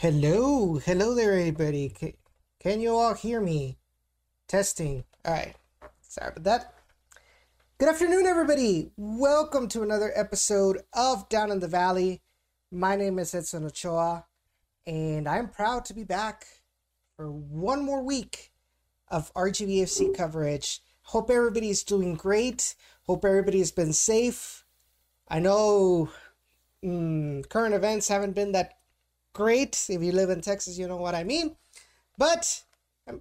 Hello, hello there, everybody. Can, can you all hear me? Testing. All right. Sorry about that. Good afternoon, everybody. Welcome to another episode of Down in the Valley. My name is Edson Ochoa, and I'm proud to be back for one more week of RGVFC coverage. Hope everybody's doing great. Hope everybody's been safe. I know mm, current events haven't been that great. If you live in Texas, you know what I mean. But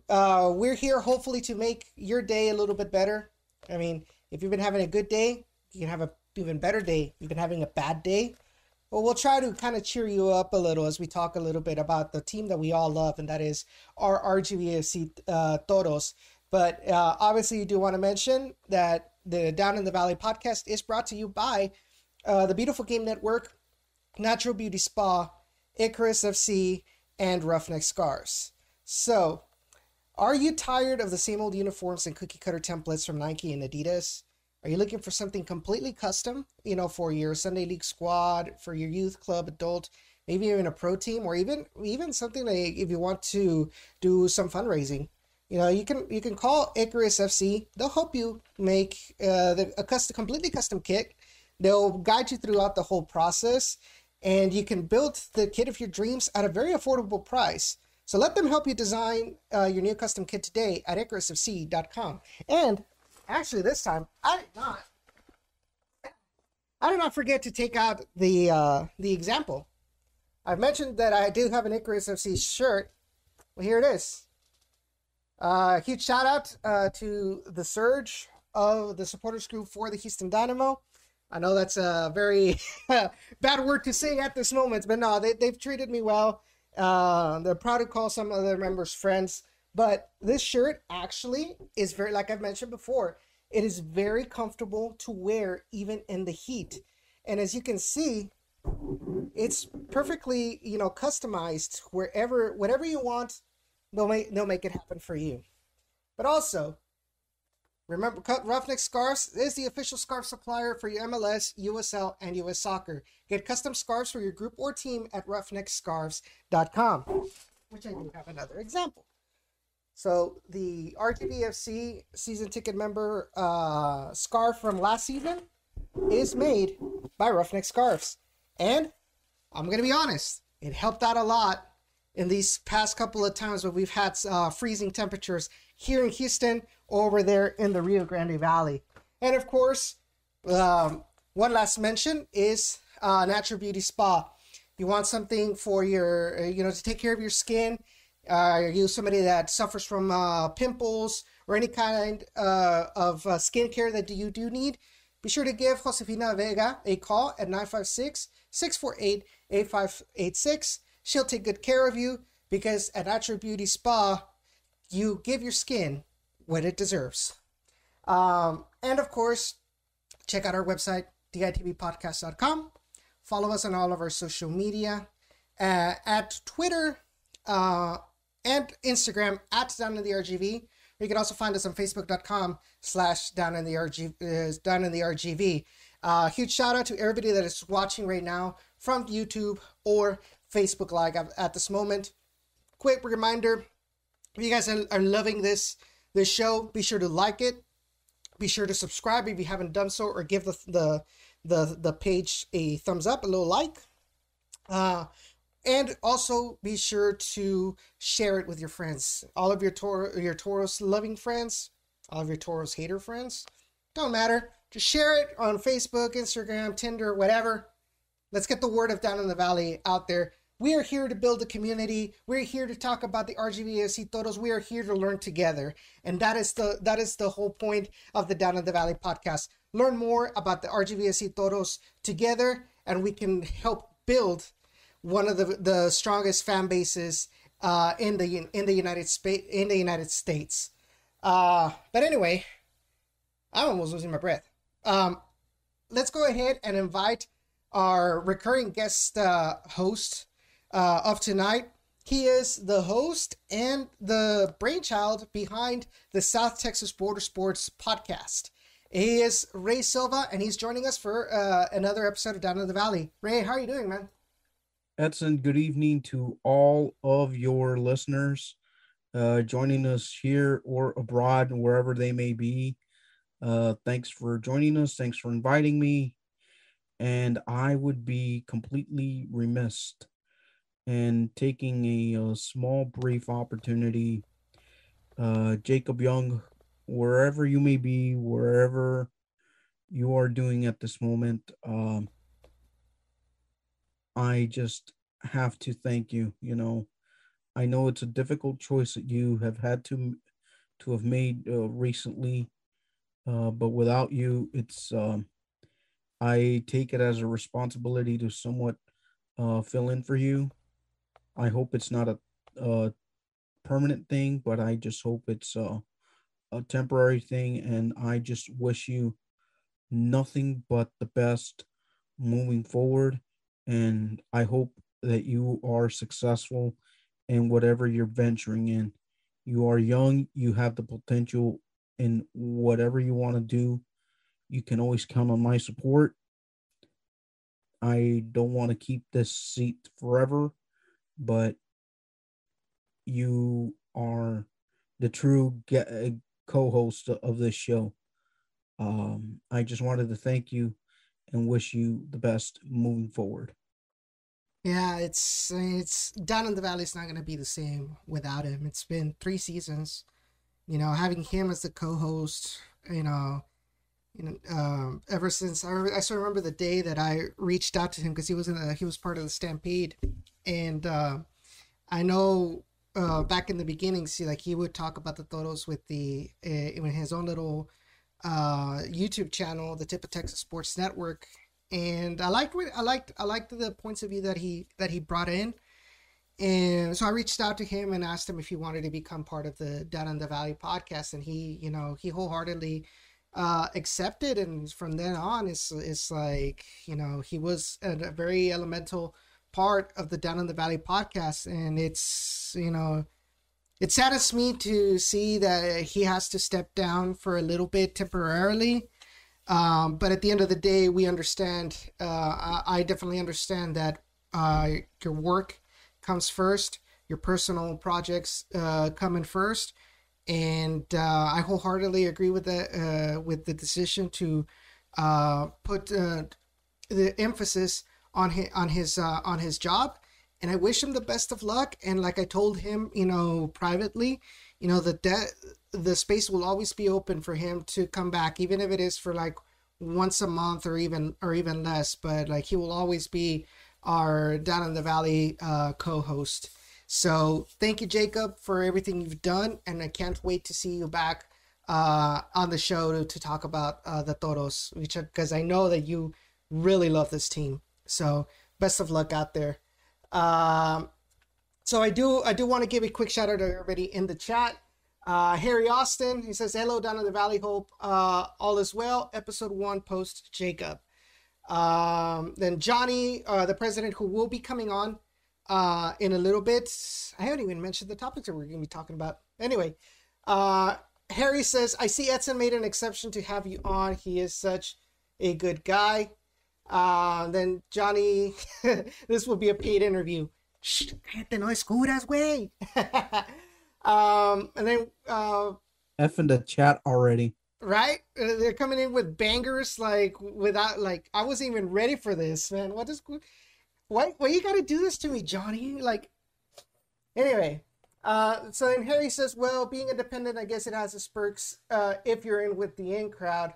uh, we're here hopefully to make your day a little bit better. I mean, if you've been having a good day, you can have a even better day. You've been having a bad day, well, we'll try to kind of cheer you up a little as we talk a little bit about the team that we all love, and that is our RGVFC uh, Toros. But uh, obviously, you do want to mention that the Down in the Valley podcast is brought to you by uh, the Beautiful Game Network, Natural Beauty Spa, Icarus FC, and Roughneck Scarves. So, are you tired of the same old uniforms and cookie cutter templates from Nike and Adidas? Are you looking for something completely custom, you know, for your Sunday league squad, for your youth club, adult, maybe even a pro team, or even even something like if you want to do some fundraising? You know, you can you can call Icarus FC. They'll help you make uh, the, a custom, completely custom kit. They'll guide you throughout the whole process, and you can build the kit of your dreams at a very affordable price. So let them help you design uh, your new custom kit today at IcarusFC.com. And actually, this time I did not. I did not forget to take out the uh, the example. I've mentioned that I do have an Icarus FC shirt. Well, here it is. Uh, huge shout out uh, to the Surge of the supporters group for the Houston Dynamo. I know that's a very bad word to say at this moment, but no, they, they've treated me well. Uh, they're proud to call some of their members friends. But this shirt actually is very, like I've mentioned before, it is very comfortable to wear even in the heat. And as you can see, it's perfectly, you know, customized wherever, whatever you want, they'll make, they'll make it happen for you. But also, Remember, Roughneck Scarves is the official scarf supplier for your MLS, USL, and US Soccer. Get custom scarves for your group or team at roughneckscarves.com, which I do have another example. So the RGVFC season ticket member uh, scarf from last season is made by Roughneck Scarves. And I'm going to be honest, it helped out a lot in these past couple of times where we've had uh, freezing temperatures here in Houston over there in the Rio Grande Valley. And of course, um, one last mention is uh, Natural Beauty Spa. You want something for your, uh, you know, to take care of your skin. Uh, are you somebody that suffers from uh, pimples or any kind uh, of uh, skincare that you do need? Be sure to give Josefina Vega a call at 956 648 8586. She'll take good care of you because at Natural Beauty Spa, you give your skin what it deserves. Um, and of course, check out our website, ditvpodcast.com. Follow us on all of our social media uh, at Twitter uh, and Instagram at Down in the RGV. You can also find us on Facebook.com slash Down in the RGV. Uh, down in the RGV. Uh, huge shout out to everybody that is watching right now from YouTube or Facebook Live at, this moment. Quick reminder: if you guys are, are loving this this show. Be sure to like it. Be sure to subscribe if you haven't done so, or give the the the, the page a thumbs up, a little like. Uh, and also be sure to share it with your friends. All of your Toro, your Toros loving friends, all of your Toros hater friends. Don't matter. Just share it on Facebook, Instagram, Tinder, whatever. Let's get the word of Down in the Valley out there. We are here to build a community. We're here to talk about the RGVFC Toros. We are here to learn together. And that is the that is the whole point of the Down in the Valley podcast. Learn more about the RGVFC Toros together and we can help build one of the the strongest fan bases uh, in the in the United States in the United States. Uh, but anyway, I'm almost losing my breath. Um, let's go ahead and invite our recurring guest uh, host uh, of tonight. He is the host and the brainchild behind the South Texas Border Sports podcast. He is Rey Silva, and he's joining us for uh, another episode of Down in the Valley. Rey, how are you doing, man? Edson, good evening to all of your listeners uh, joining us here or abroad, wherever they may be. Uh, thanks for joining us. Thanks for inviting me. And I would be completely remiss in taking a, a small, brief opportunity. Uh, Jacob Young, wherever you may be, wherever you are doing at this moment, um, I just have to thank you. You know, I know it's a difficult choice that you have had to to have made uh, recently, uh, but without you, it's um, I take it as a responsibility to somewhat uh, fill in for you. I hope it's not a, a permanent thing, but I just hope it's a, a temporary thing, and I just wish you nothing but the best moving forward. And I hope that you are successful in whatever you're venturing in. You are young, you have the potential in whatever you want to do. You can always count on my support. I don't want to keep this seat forever, but you are the true uh, co-host of this show. Um, I just wanted to thank you and wish you the best moving forward. Yeah, it's it's down in the valley. It's not going to be the same without him. It's been three seasons. You know, having him as the co-host. You know, you know, um, ever since I, I still remember the day that I reached out to him because he was in a, he was part of the Stampede, and uh, I know uh, back in the beginning, see, like he would talk about the Toros with the uh, in his own little uh, YouTube channel, the Tip of Texas Sports Network, and I liked what I liked I liked the points of view that he that he brought in. And so I reached out to him and asked him if he wanted to become part of the Down in the Valley podcast, and he, you know, he wholeheartedly uh, accepted. And from then on, it's it's like you know he was a, a very elemental part of the Down in the Valley podcast, and it's you know it saddens me to see that he has to step down for a little bit temporarily um, but at the end of the day, we understand. Uh, I definitely understand that uh, your work comes first, your personal projects uh, in first, and uh, I wholeheartedly agree with the uh, with the decision to uh, put the emphasis on his on his on his job. And I wish him the best of luck. And like I told him, you know, privately, you know, the de- the space will always be open for him to come back, even if it is for like once a month or even or even less. But like he will always be our down in the valley uh, co-host. So thank you, Jacob, for everything you've done, and I can't wait to see you back uh, on the show to, to talk about uh, the Toros, because I know that you really love this team. So best of luck out there. Um, so I do I do want to give a quick shout out to everybody in the chat. Uh, Harry Austin, he says, Hello down in the Valley. Hope uh, all is well. Episode one, post Jacob. Um, then Johnny, uh, the president, who will be coming on uh, in a little bit. I haven't even mentioned the topics that we're going to be talking about. Anyway, uh, Harry says, I see Edson made an exception to have you on. He is such a good guy. Uh, then Johnny, this will be a paid interview. Shh, cállate, no escuras, güey. Um, and then uh, F in the chat already. Right? Uh, they're coming in with bangers like without like I wasn't even ready for this, man. What is why why you gotta do this to me, Johnny? Like anyway. Uh, so then Harry says, well, being independent, I guess it has its perks uh, if you're in with the in crowd.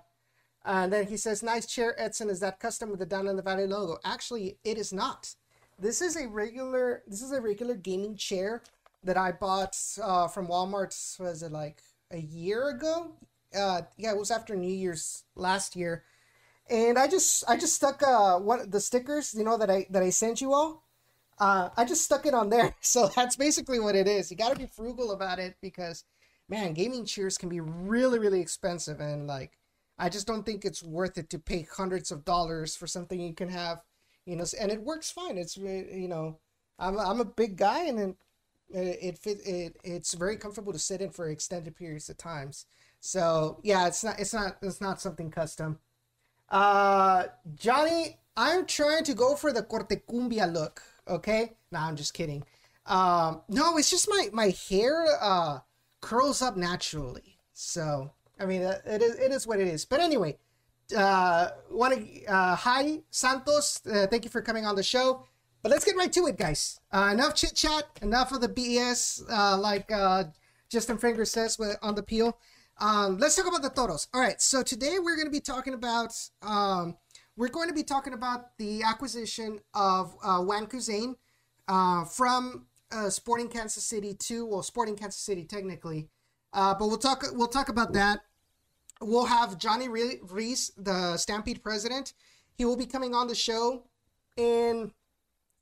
And then he says, nice chair, Edson. Is that custom with the Down in the Valley logo? Actually, it is not. This is a regular. This is a regular gaming chair that I bought uh, from Walmart. Was it like a year ago? Uh, yeah, it was after New Year's last year, and I just I just stuck uh one the stickers you know that I that I sent you all. Uh, I just stuck it on there, so that's basically what it is. You got to be frugal about it because, man, gaming chairs can be really really expensive, and like I just don't think it's worth it to pay hundreds of dollars for something you can have, you know, and it works fine. It's you know, I'm I'm a big guy, and it, it it it's very comfortable to sit in for extended periods of times. So yeah, it's not it's not it's not something custom. Uh, Johnny, I'm trying to go for the corte cumbia look. Okay, no, I'm just kidding. Um, no, it's just my my hair uh curls up naturally. So I mean, uh, it is it is what it is. But anyway, uh, want to uh, hi Santos. Uh, thank you for coming on the show. But let's get right to it, guys. Uh, enough chit chat. Enough of the BS. Uh, like uh, Justin Finger says on the peel. Um, let's talk about the toros. All right. So today we're going to be talking about. Um, we're going to be talking about the acquisition of uh, Wan Kuzain uh, from uh, Sporting Kansas City to well, Sporting Kansas City technically, uh, but we'll talk we'll talk about that. We'll have Johnny Ruiz, the Stampede president. He will be coming on the show in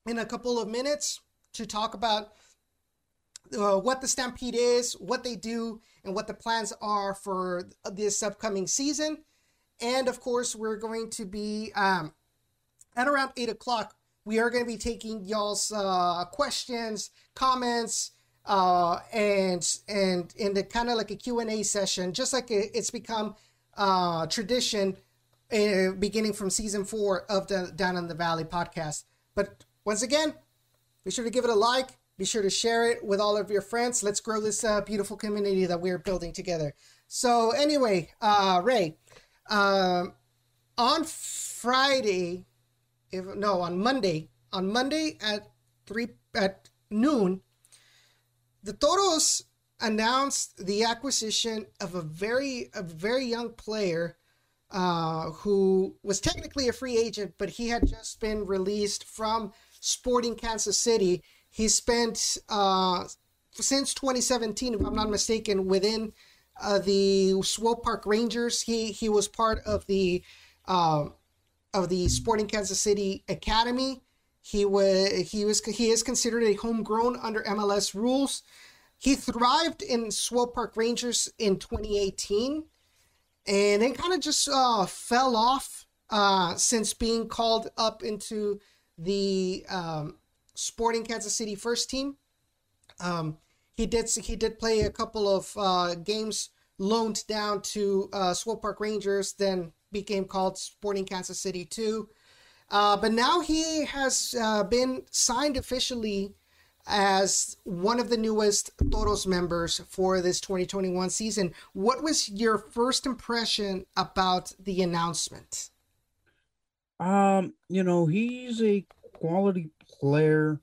in a couple of minutes to talk about uh, what the Stampede is, what they do, and what the plans are for this upcoming season. And of course, we're going to be um, at around eight o'clock. We are going to be taking y'all's uh, questions, comments, uh, and and in the kind of like a Q and A session, just like it's become uh, tradition, uh, beginning from season four of the Down in the Valley podcast. But once again, be sure to give it a like. Be sure to share it with all of your friends. Let's grow this uh, beautiful community that we're building together. So anyway, uh, Rey, um, on Friday, if no, on Monday, on Monday at three at noon, the Toros announced the acquisition of a very a very young player uh, who was technically a free agent, but he had just been released from Sporting Kansas City. He spent uh, since 2017, if I'm not mistaken, within uh, the Swope Park Rangers. He he was part of the uh, of the Sporting Kansas City Academy. He was he was he is considered a homegrown under MLS rules. He thrived in Swope Park Rangers in 2018, and then kind of just uh, fell off uh, since being called up into the um, Sporting Kansas City first team. Um, he did he did play a couple of uh, games loaned down to uh, Park Rangers, then became called Sporting Kansas City 2. Uh, but now he has uh, been signed officially as one of the newest Toros members for this 2021 season. What was your first impression about the announcement? Um, you know, he's a quality player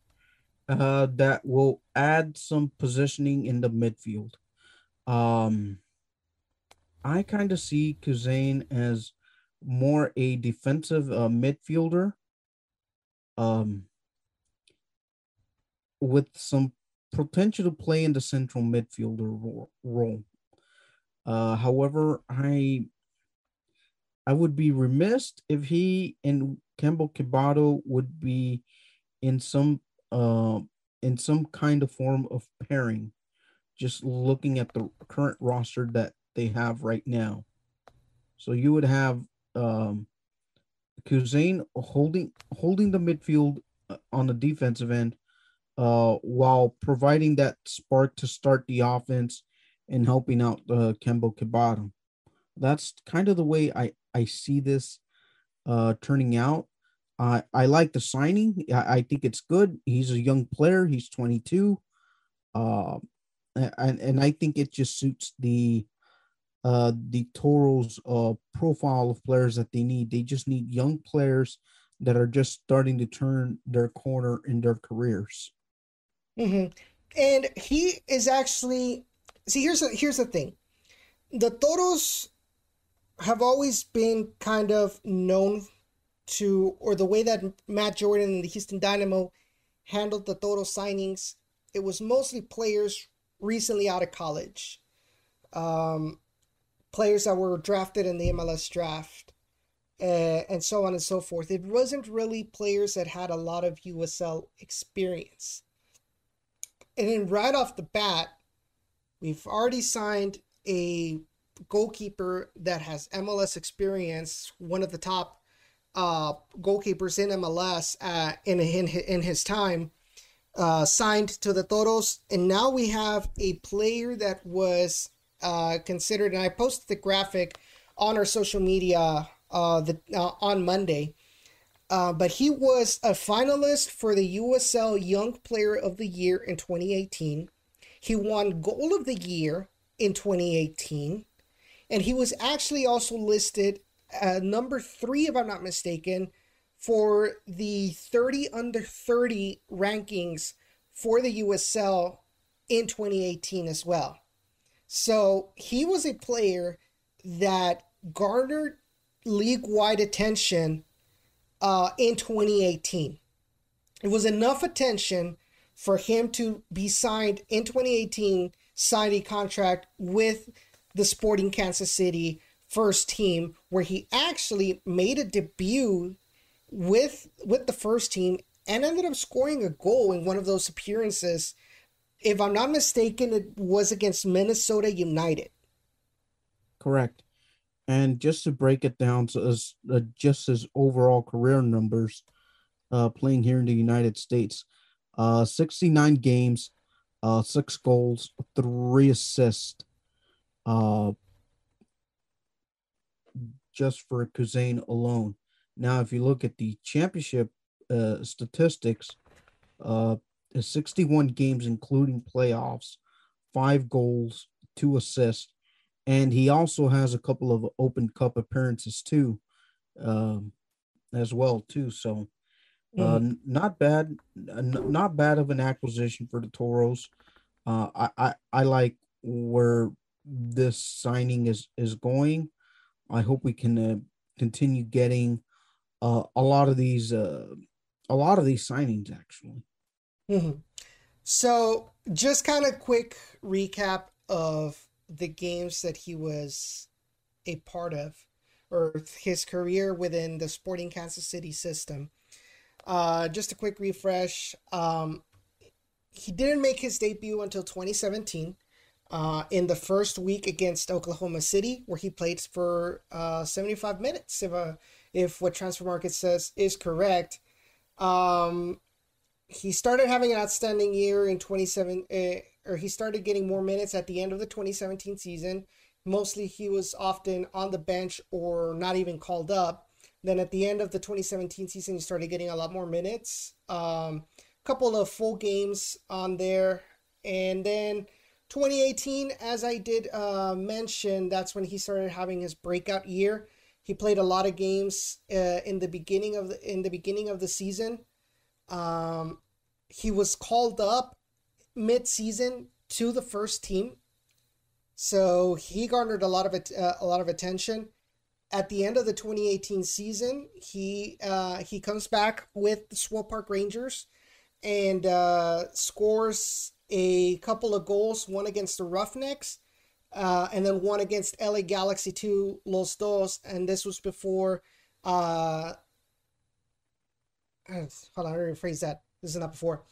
uh, that will add some positioning in the midfield. Um, I kind of see Kuzain as more a defensive uh, midfielder. Um, with some potential to play in the central midfielder role. Uh, however, I I would be remiss if he and Kemba Quevedo would be in some uh, in some kind of form of pairing. Just looking at the current roster that they have right now, so you would have um, Kuzain holding holding the midfield uh, on the defensive end, uh, while providing that spark to start the offense and helping out uh, Kemba Quevedo. That's kind of the way I, I see this uh, turning out. I I like the signing. I, I think it's good. He's a young player. He's 22. Uh, and, and I think it just suits the uh, the Toros uh, profile of players that they need. They just need young players that are just starting to turn their corner in their careers. Mm-hmm. And he is actually see. Here's a, here's the thing: the Toros have always been kind of known to, or the way that Matt Jordan and the Houston Dynamo handled the Toro signings. It was mostly players recently out of college, um, players that were drafted in the MLS draft, uh, and so on and so forth. It wasn't really players that had a lot of USL experience. And then right off the bat, we've already signed a goalkeeper that has MLS experience, one of the top uh, goalkeepers in MLS uh, in, in in his time, uh, signed to the Toros, and now we have a player that was uh, considered. And I posted the graphic on our social media uh, the uh, on Monday. Uh, but he was a finalist for the USL Young Player of the Year in 2018. He won Goal of the Year in 2018. And he was actually also listed uh, number three, if I'm not mistaken, for the 30 under 30 rankings for the USL in 2018 as well. So he was a player that garnered league wide attention uh, in 2018. It was enough attention for him to be signed in 2018, signed a contract with the Sporting Kansas City first team, where he actually made a debut with with the first team and ended up scoring a goal in one of those appearances. If I'm not mistaken, it was against Minnesota United. Correct. And just to break it down uh, just his overall career numbers, uh, playing here in the United States, uh, 69 games, uh, six goals, three assists, uh, just for Kuzain alone. Now, if you look at the championship uh, statistics, uh, 61 games, including playoffs, five goals, two assists, and he also has a couple of Open Cup appearances too, um, as well too. So, uh, mm. not bad, not bad of an acquisition for the Toros. Uh, I, I I like where this signing is is going. I hope we can uh, continue getting uh, a lot of these uh, a lot of these signings actually. Mm-hmm. So, just kind of quick recap of the games that he was a part of or his career within the Sporting Kansas City system. Uh, just a quick refresh. Um, he didn't make his debut until 2017 uh, in the first week against Oklahoma City, where he played for uh, 75 minutes, if, uh, if what Transfermarkt says is correct. Um, he started having an outstanding year in 27, uh, or he started getting more minutes at the end of the 2017 season. Mostly he was often on the bench or not even called up. Then at the end of the 2017 season, he started getting a lot more minutes. Um, couple of full games on there. And then 2018, as I did uh, mention, that's when he started having his breakout year. He played a lot of games uh, in the beginning of the in the beginning of the season. Um, he was called up mid-season to the first team, so he garnered a lot of it, uh, a lot of attention. At the end of the 2018 season, he uh, he comes back with the Swope Park Rangers and uh, scores a couple of goals, one against the Roughnecks, uh, and then one against LA Galaxy 2 Los Dos, and this was before. Uh, hold on, I rephrase that. This is not before.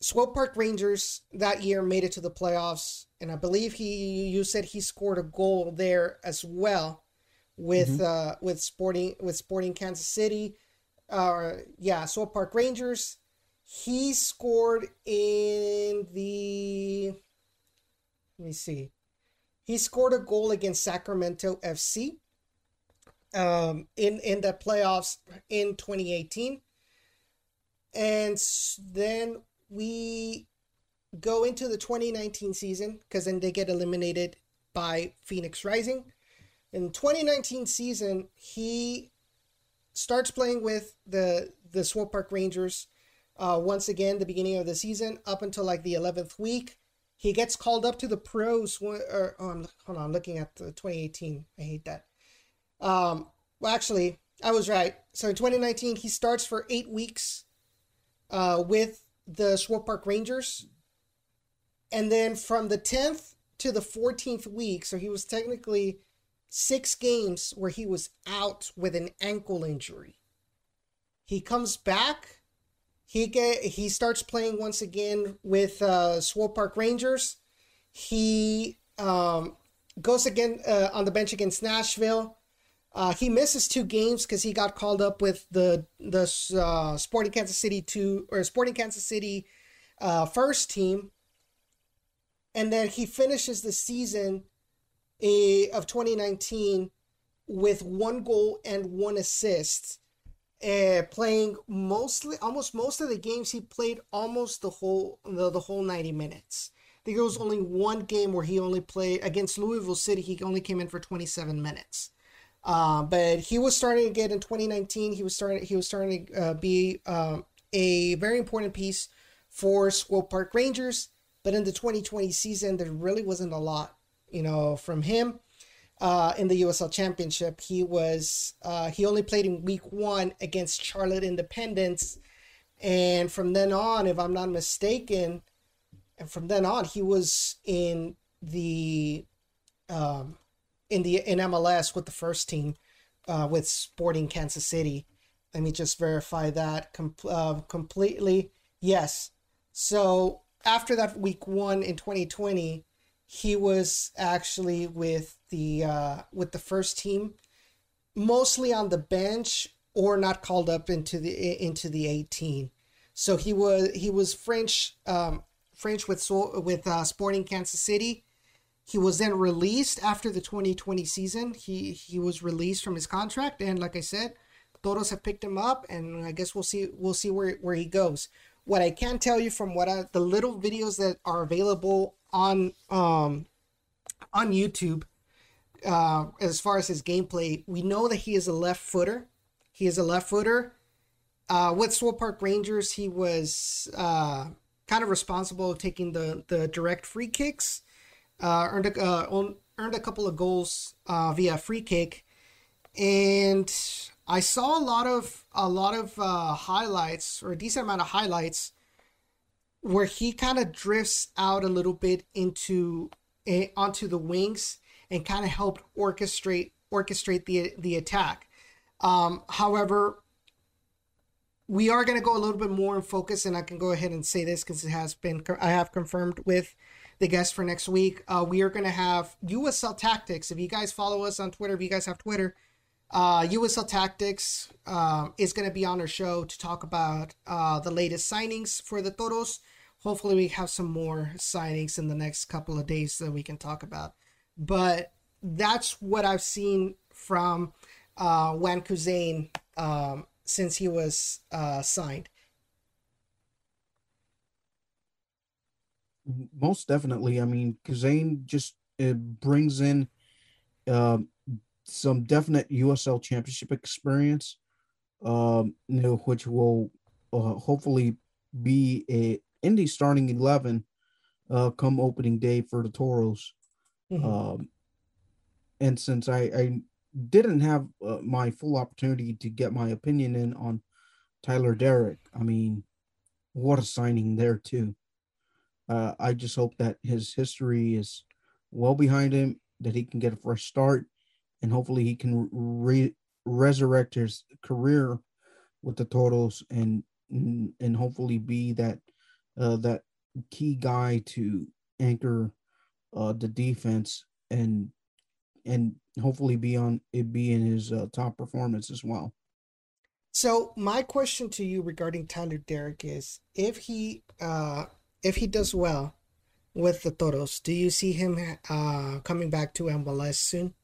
Swope Park Rangers that year made it to the playoffs, and I believe he you said he scored a goal there as well with mm-hmm. uh with Sporting with Sporting Kansas City. Uh yeah, Swope Park Rangers. He scored in the let me see. He scored a goal against Sacramento FC um in in the playoffs in 2018. And then we go into the 2019 season because then they get eliminated by Phoenix Rising. In 2019 season, he starts playing with the the Swope Park Rangers uh, once again the beginning of the season up until like the 11th week. He gets called up to the pros. Or, oh, I'm, hold on, I'm looking at the 2018. I hate that. Um, well, actually, I was right. So in 2019, he starts for eight weeks uh, with the Swope Park Rangers. And then from the 10th to the 14th week, so he was technically six games where he was out with an ankle injury. He comes back. He get he starts playing once again with uh, Swope Park Rangers. He um, goes again uh, on the bench against Nashville. Uh, he misses two games because he got called up with the the uh, Sporting Kansas City two or Sporting Kansas City uh, first team, and then he finishes the season a, of 2019 with one goal and one assist. uh, playing mostly almost most of the games he played almost the whole the, the whole 90 minutes. There was only one game where he only played against Louisville City. He only came in for 27 minutes. Uh, but he was starting to get in 2019. He was starting. He was starting to uh, be um, a very important piece for Swope Park Rangers. But in the 2020 season, there really wasn't a lot, you know, from him uh, in the USL Championship. He was uh, he only played in Week One against Charlotte Independence, and from then on, if I'm not mistaken, and from then on, he was in the um, in the in MLS with the first team uh, with Sporting Kansas City. Let me just verify that com- uh, completely. Yes. So after that week one in 2020, he was actually with the uh, with the first team, mostly on the bench or not called up into the into the 18. So he was he was French um, French with with uh, Sporting Kansas City. He was then released after the 2020 season. He he was released from his contract, and like I said, Toros have picked him up, and I guess we'll see we'll see where where he goes. What I can tell you from what I, the little videos that are available on um on YouTube uh, as far as his gameplay, we know that he is a left footer. He is a left footer. Uh, with Swope Park Rangers, he was uh, kind of responsible of taking the, the direct free kicks. Uh, earned a, uh, earned a couple of goals uh, via free kick, and I saw a lot of a lot of uh, highlights or a decent amount of highlights where he kind of drifts out a little bit into eh, onto the wings and kind of helped orchestrate orchestrate the the attack. Um, however, we are going to go a little bit more in focus, and I can go ahead and say this because it has been I have confirmed with the guest for next week. Uh, we are going to have USL Tactics. If you guys follow us on Twitter, if you guys have Twitter, uh, USL Tactics um, is going to be on our show to talk about uh, the latest signings for the Toros. Hopefully, we have some more signings in the next couple of days that we can talk about. But that's what I've seen from uh, Wan Kuzain um, since he was uh, signed. Most definitely. I mean, Kuzain just brings in um, some definite USL Championship experience, um, you know, which will uh, hopefully be a in the starting eleven uh, come opening day for the Toros. Mm-hmm. Um, and since I, I didn't have uh, my full opportunity to get my opinion in on Tyler Deric, I mean, what a signing there too. Uh, I just hope that his history is well behind him, that he can get a fresh start, and hopefully he can re- resurrect his career with the Toros and and hopefully be that uh, that key guy to anchor uh, the defense and and hopefully be on it be in his uh, top performance as well. So my question to you regarding Tyler Deric is if he uh, if he does well with the Toros, do you see him uh, coming back to MLS soon?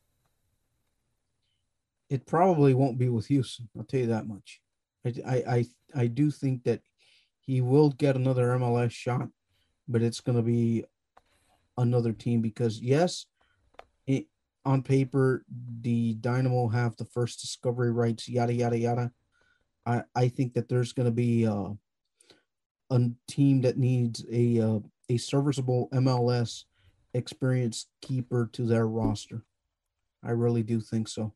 It probably won't be with Houston. I'll tell you that much. I I I, I do think that he will get another MLS shot, but it's going to be another team because yes, it, on paper the Dynamo have the first discovery rights, yada yada yada. I I think that there's going to be uh, a team that needs a uh, a serviceable MLS experienced keeper to their roster. I really do think so.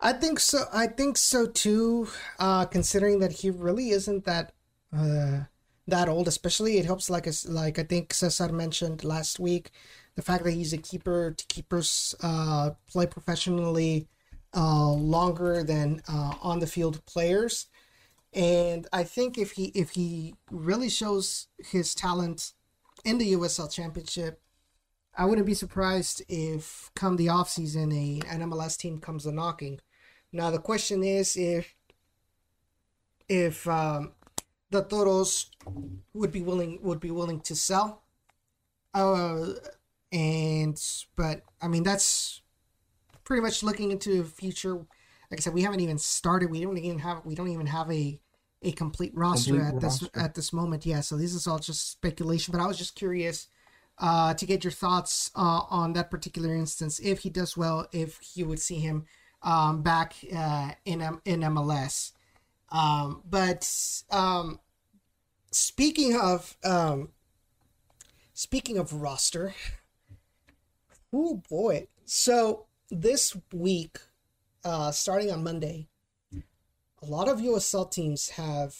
I think so. I think so too. Uh, considering that he really isn't that uh, that old, especially it helps. Like like I think Cesar mentioned last week, the fact that he's a keeper to keepers uh, play professionally uh, longer than uh, on the field players, and I think if he if he really shows his talent in the USL Championship, I wouldn't be surprised if come the offseason a an MLS team comes a knocking. Now the question is if if um, the Toros would be willing would be willing to sell. Uh, and but I mean that's pretty much looking into the future like I said, we haven't even started. We don't even have we don't even have a a complete roster Complete at this at this moment. Yeah, so this is all just speculation. But I was just curious uh, to get your thoughts uh, on that particular instance. If he does well, if you would see him um, back uh, in M- in MLS. Um, but um, speaking of um, speaking of roster, oh boy! So this week, uh, starting on Monday, a lot of USL teams have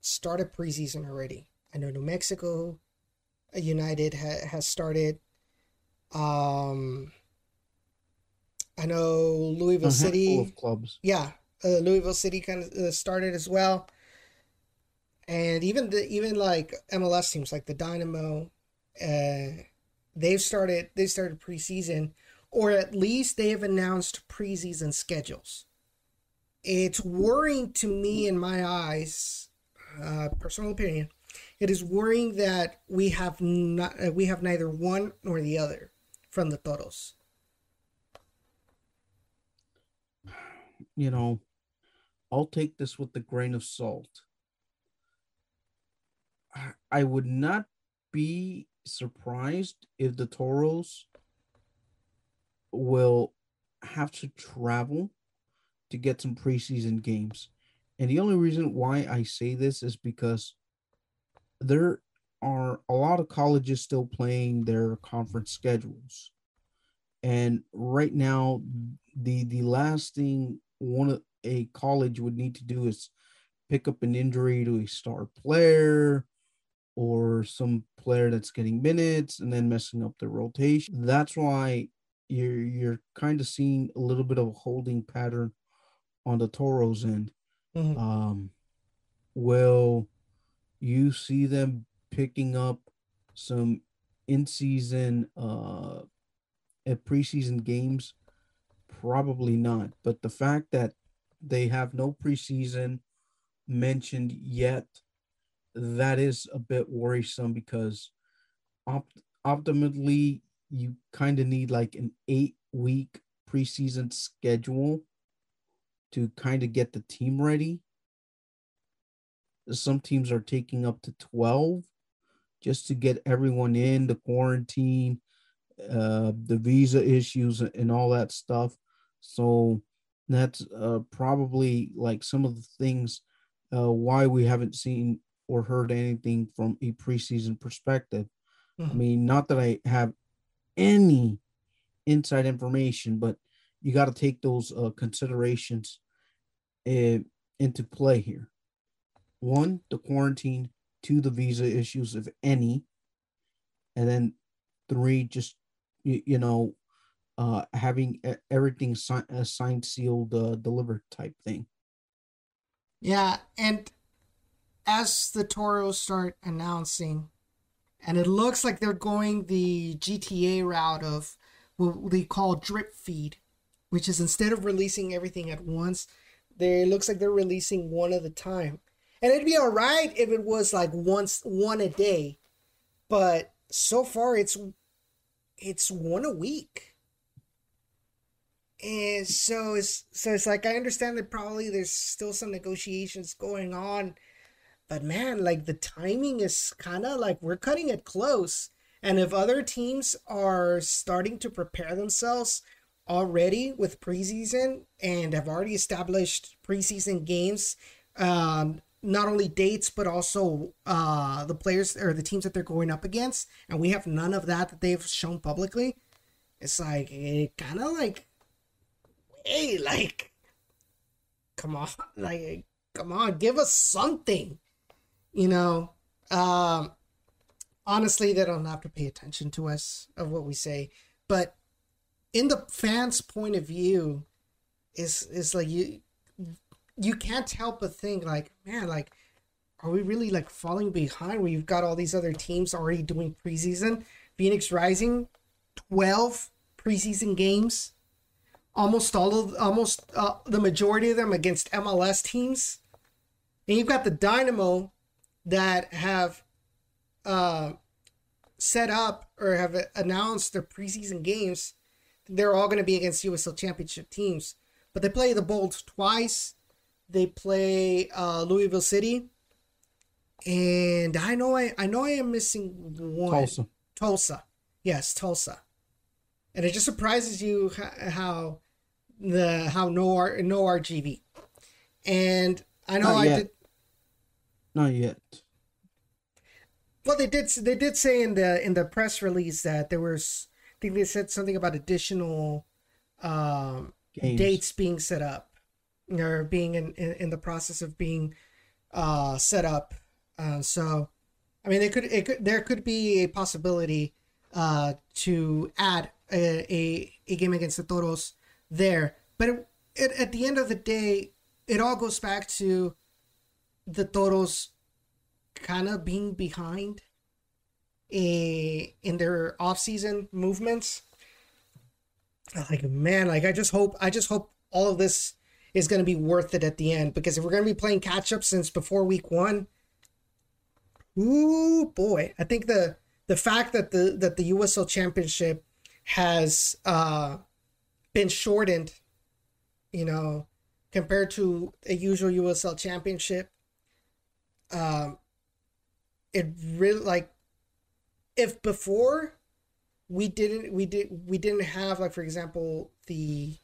started preseason already. I know New Mexico United ha- has started. Um, I know Louisville handful City. clubs. Yeah, uh, Louisville City kind of uh, started as well, and even the even like MLS teams like the Dynamo, uh, they've started they started preseason, or at least they have announced preseason schedules. It's worrying to me in my eyes, uh, personal opinion. It is worrying that we have not uh, we have neither one nor the other from the Toros. You know, I'll take this with a grain of salt. I- I would not be surprised if the Toros will have to travel to get some preseason games. And the only reason why I say this is because there are a lot of colleges still playing their conference schedules. And right now, the the last thing one of a college would need to do is pick up an injury to a star player or some player that's getting minutes and then messing up the rotation. That's why you're you're kind of seeing a little bit of a holding pattern on the Toros end. Mhm. Um, will you see them picking up some in-season uh at preseason games? Probably not. But the fact that they have no preseason mentioned yet, that is a bit worrisome because opt- optimally you kind of need like an eight week preseason schedule to kind of get the team ready. Some teams are taking up to 12 just to get everyone in the quarantine, uh, the visa issues, and all that stuff. So that's uh, probably like some of the things uh, why we haven't seen or heard anything from a preseason perspective. I Mhm. mean, not that I have any inside information, but you got to take those uh, considerations uh, into play here. One, the quarantine. Two, the visa issues, if any. And then three, just, you, you know, uh, having everything si- uh, signed, sealed, uh, delivered type thing. Yeah, and as the Toros start announcing, and it looks like they're going the GTA route of what they call drip feed, which is instead of releasing everything at once, they looks like they're releasing one at a time. And it'd be all right if it was like once one a day, but so far it's it's one a week. And so it's so it's like I understand that probably there's still some negotiations going on, but man, like the timing is kind of like we're cutting it close. And if other teams are starting to prepare themselves already with preseason and have already established preseason games, um, not only dates but also uh, the players or the teams that they're going up against, and we have none of that that they've shown publicly. It's like it kind of like hey, like, come on, like, come on, give us something, you know. Um, honestly, they don't have to pay attention to us of what we say, but in the fans' point of view, is is like you you can't help but think like, man, like, are we really like falling behind? Where you've got all these other teams already doing preseason, Phoenix Rising, twelve preseason games almost all of almost uh, the majority of them against MLS teams. And you've got the Dynamo that have uh, set up or have announced their preseason games. They're all going to be against USL Championship teams. but they play the Bolts twice. They play uh, Louisville City, and I know I I know I am missing one. Tulsa. Tulsa, yes, Tulsa, and it just surprises you how, how the how no R, no RGV, and I know Not I yet. did. Not yet. Well, they did. They did say in the in the press release that there was. I think they said something about additional um, dates being set up, or being in, in, in the process of being uh, set up. Uh, so, I mean, they could. It could. There could be a possibility uh, to add a, a a game against the Toros there, but it, it, at the end of the day, it all goes back to the Toros kind of being behind a, in their off-season movements. Like man like i just hope i just hope all of this is going to be worth it at the end because if we're going to be playing catch up since before week one ooh boy. I think the the fact that the that the usl championship has uh been shortened you know compared to a usual usl championship um it really like if before we didn't we did we didn't have like for example the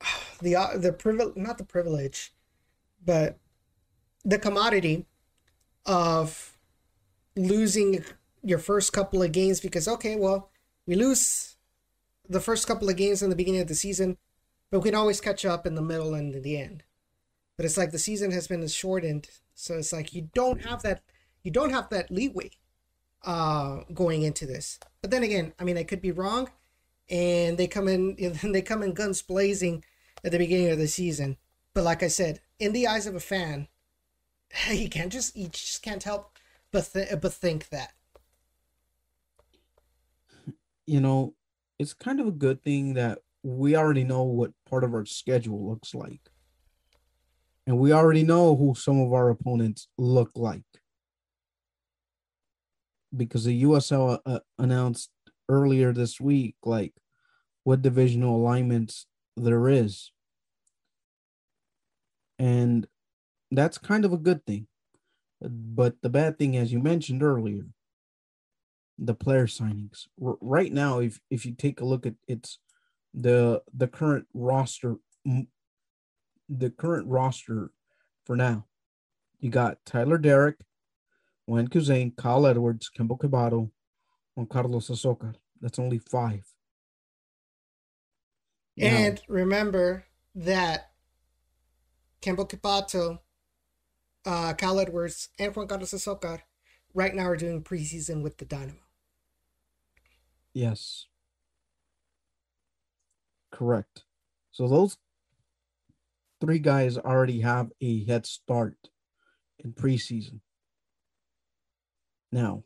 the uh, the privilege not the privilege but the commodity of losing your first couple of games because okay well we lose the first couple of games in the beginning of the season but we can always catch up in the middle and in the end. But it's like the season has been shortened so it's like you don't have that you don't have that leeway uh going into this but then again i mean i could be wrong and they come in they come in guns blazing at the beginning of the season but like i said in the eyes of a fan you can't just you just can't help but th- but think that You know, it's kind of a good thing that we already know what part of our schedule looks like. And we already know who some of our opponents look like. Because the USL uh, announced earlier this week, like, what divisional alignments there is. And that's kind of a good thing. But the bad thing, as you mentioned earlier, the player signings. R- right now, if if you take a look at it's the the current roster, the current roster for now, you got Tyler Deric, Wan Kuzain, Kyle Edwards, Kembo Cabato, Juan Carlos Azocar. That's only five. Now- and remember that Campbell Kipato, uh, Cal Edwards, and Juan Carlos Azocar right now are doing preseason with the Dynamo. Yes. Correct. So those three guys already have a head start in preseason. Now,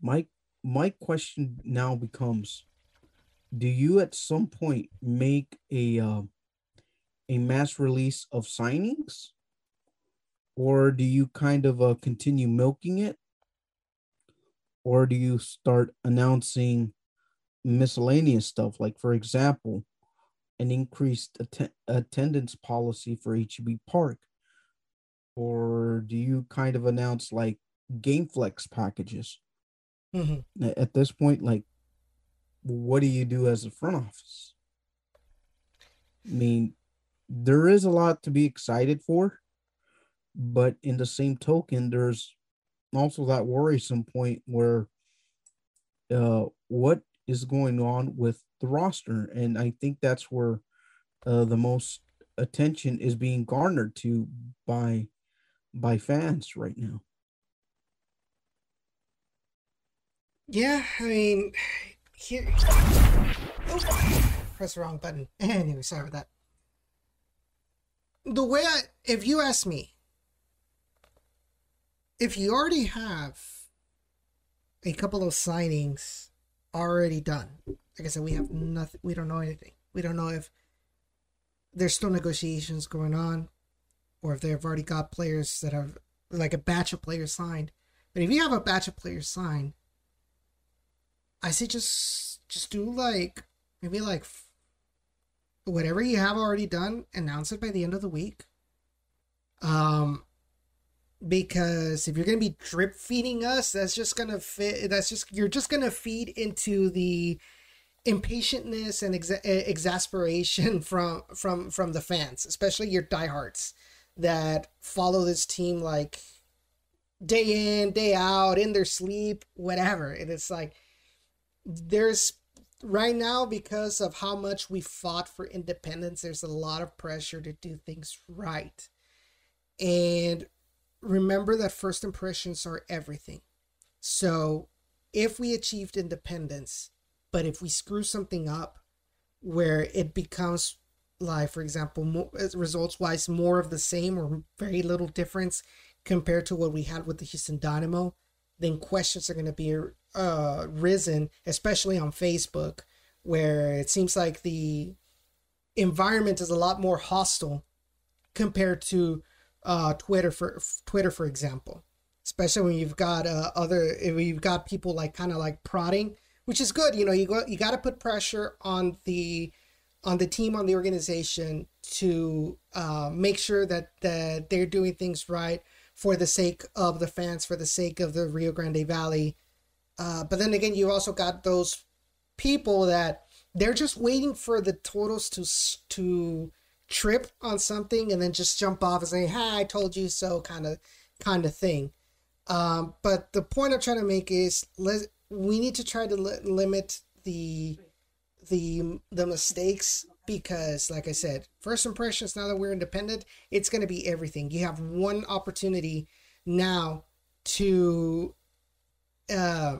my my question now becomes do you at some point make a uh, a mass release of signings? Or do you kind of uh, continue milking it? Or do you start announcing miscellaneous stuff? Like for example an increased atten- attendance policy for HEB Park. Or do you kind of announce like game flex packages. Mm-hmm. At this point like what do you do as a front office? I mean there is a lot to be excited for but in the same token there's also that worrisome point where uh what is going on with the roster? And i think that's where uh, the most attention is being garnered to by by fans right now Yeah, I mean, here. Oh, press the wrong button. Anyway, sorry about that. The way I, if you ask me, if you already have a couple of signings already done, like I said, we have nothing. We don't know anything. We don't know if there's still negotiations going on, or if they've already got players that have like a batch of players signed. But if you have a batch of players signed, I say just just do like maybe like whatever you have already done, announce it by the end of the week. Um, because if you're gonna be drip feeding us, that's just gonna fit. That's just you're just gonna feed into the impatientness and exa- exasperation from from from the fans, especially your diehards that follow this team like day in, day out, in their sleep, whatever. And it's like there's right now because of how much we fought for independence, there's a lot of pressure to do things right. And remember that first impressions are everything. So if we achieved independence, but if we screw something up where it becomes like for example more, results wise more of the same or very little difference compared to what we had with the Houston Dynamo, then questions are going to be uh, risen, especially on Facebook, where it seems like the environment is a lot more hostile compared to uh, Twitter, for Twitter, for example. Especially when you've got uh, other, you've got people like kind of like prodding, which is good. You know, you go, you got to put pressure on the on the team, on the organization to uh, make sure that that they're doing things right for the sake of the fans, for the sake of the Rio Grande Valley. Uh, but then again, you also got those people that they're just waiting for the Toros to to trip on something and then just jump off and say, "Hi, I told you so," kind of kind of thing. Um, but the point I'm trying to make is let we need to try to li- limit the the the mistakes because like i said first impressions now that we're independent it's going to be everything you have one opportunity now to uh,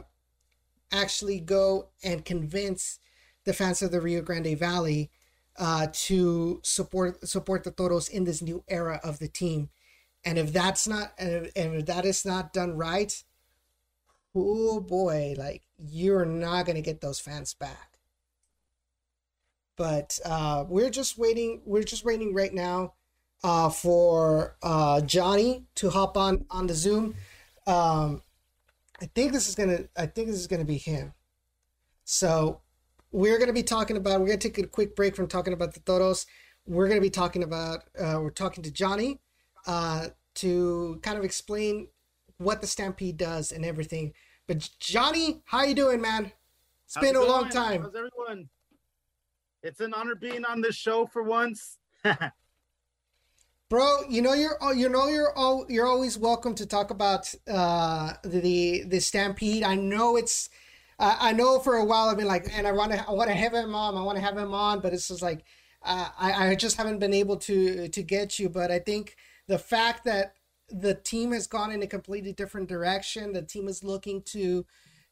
actually go and convince the fans of the rio grande valley uh, to support support the toros in this new era of the team and if that's not and if, and if that is not done right oh boy like you're not to get those fans back but uh, we're just waiting. We're just waiting right now uh, for uh, Johnny to hop on on the Zoom. Um, I think this is gonna. I think this is gonna be him. So we're gonna be talking about. We're gonna take a quick break from talking about the toros. We're gonna be talking about. Uh, we're talking to Johnny uh, to kind of explain what the Stampede does and everything. But Johnny, how you doing, man? It's How's been it a long time. How's everyone? It's an honor being on this show for once. Bro, you know you're you know you're all you're always welcome to talk about uh the the stampede. I know it's uh, I know for a while I've been like, and I want to I want to have him on. I want to have him on, but it's just like uh, I I just haven't been able to to get you. But I think the fact that the team has gone in a completely different direction, the team is looking to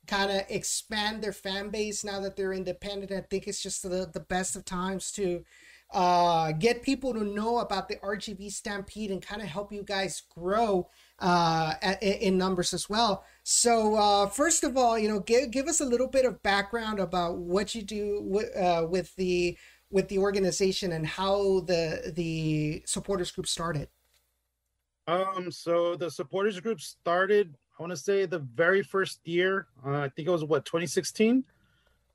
kind of expand their fan base now that they're independent. I think it's just the, the best of times to uh, get people to know about the RGV Stampede and kind of help you guys grow uh, in numbers as well. So, uh, first of all, you know, give, give us a little bit of background about what you do with, uh, with the with the organization and how the the supporters group started. Um, so the supporters group started I want to say the very first year. Uh, I think it was what 2016.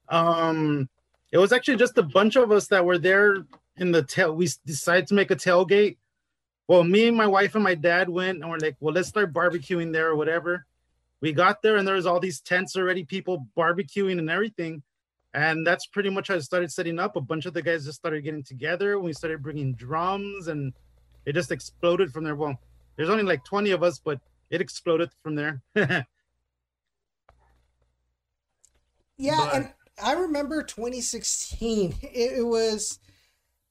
Um, it was actually just a bunch of us that were there in the tail. We decided to make a tailgate. Well, me and my wife and my dad went and we're like, well, let's start barbecuing there or whatever. We got there and there was all these tents already, people barbecuing and everything. And that's pretty much how I started setting up. A bunch of the guys just started getting together. We started bringing drums and it just exploded from there. Well, there's only like 20 of us, but it exploded from there. yeah, but... and I remember 2016. It, it, was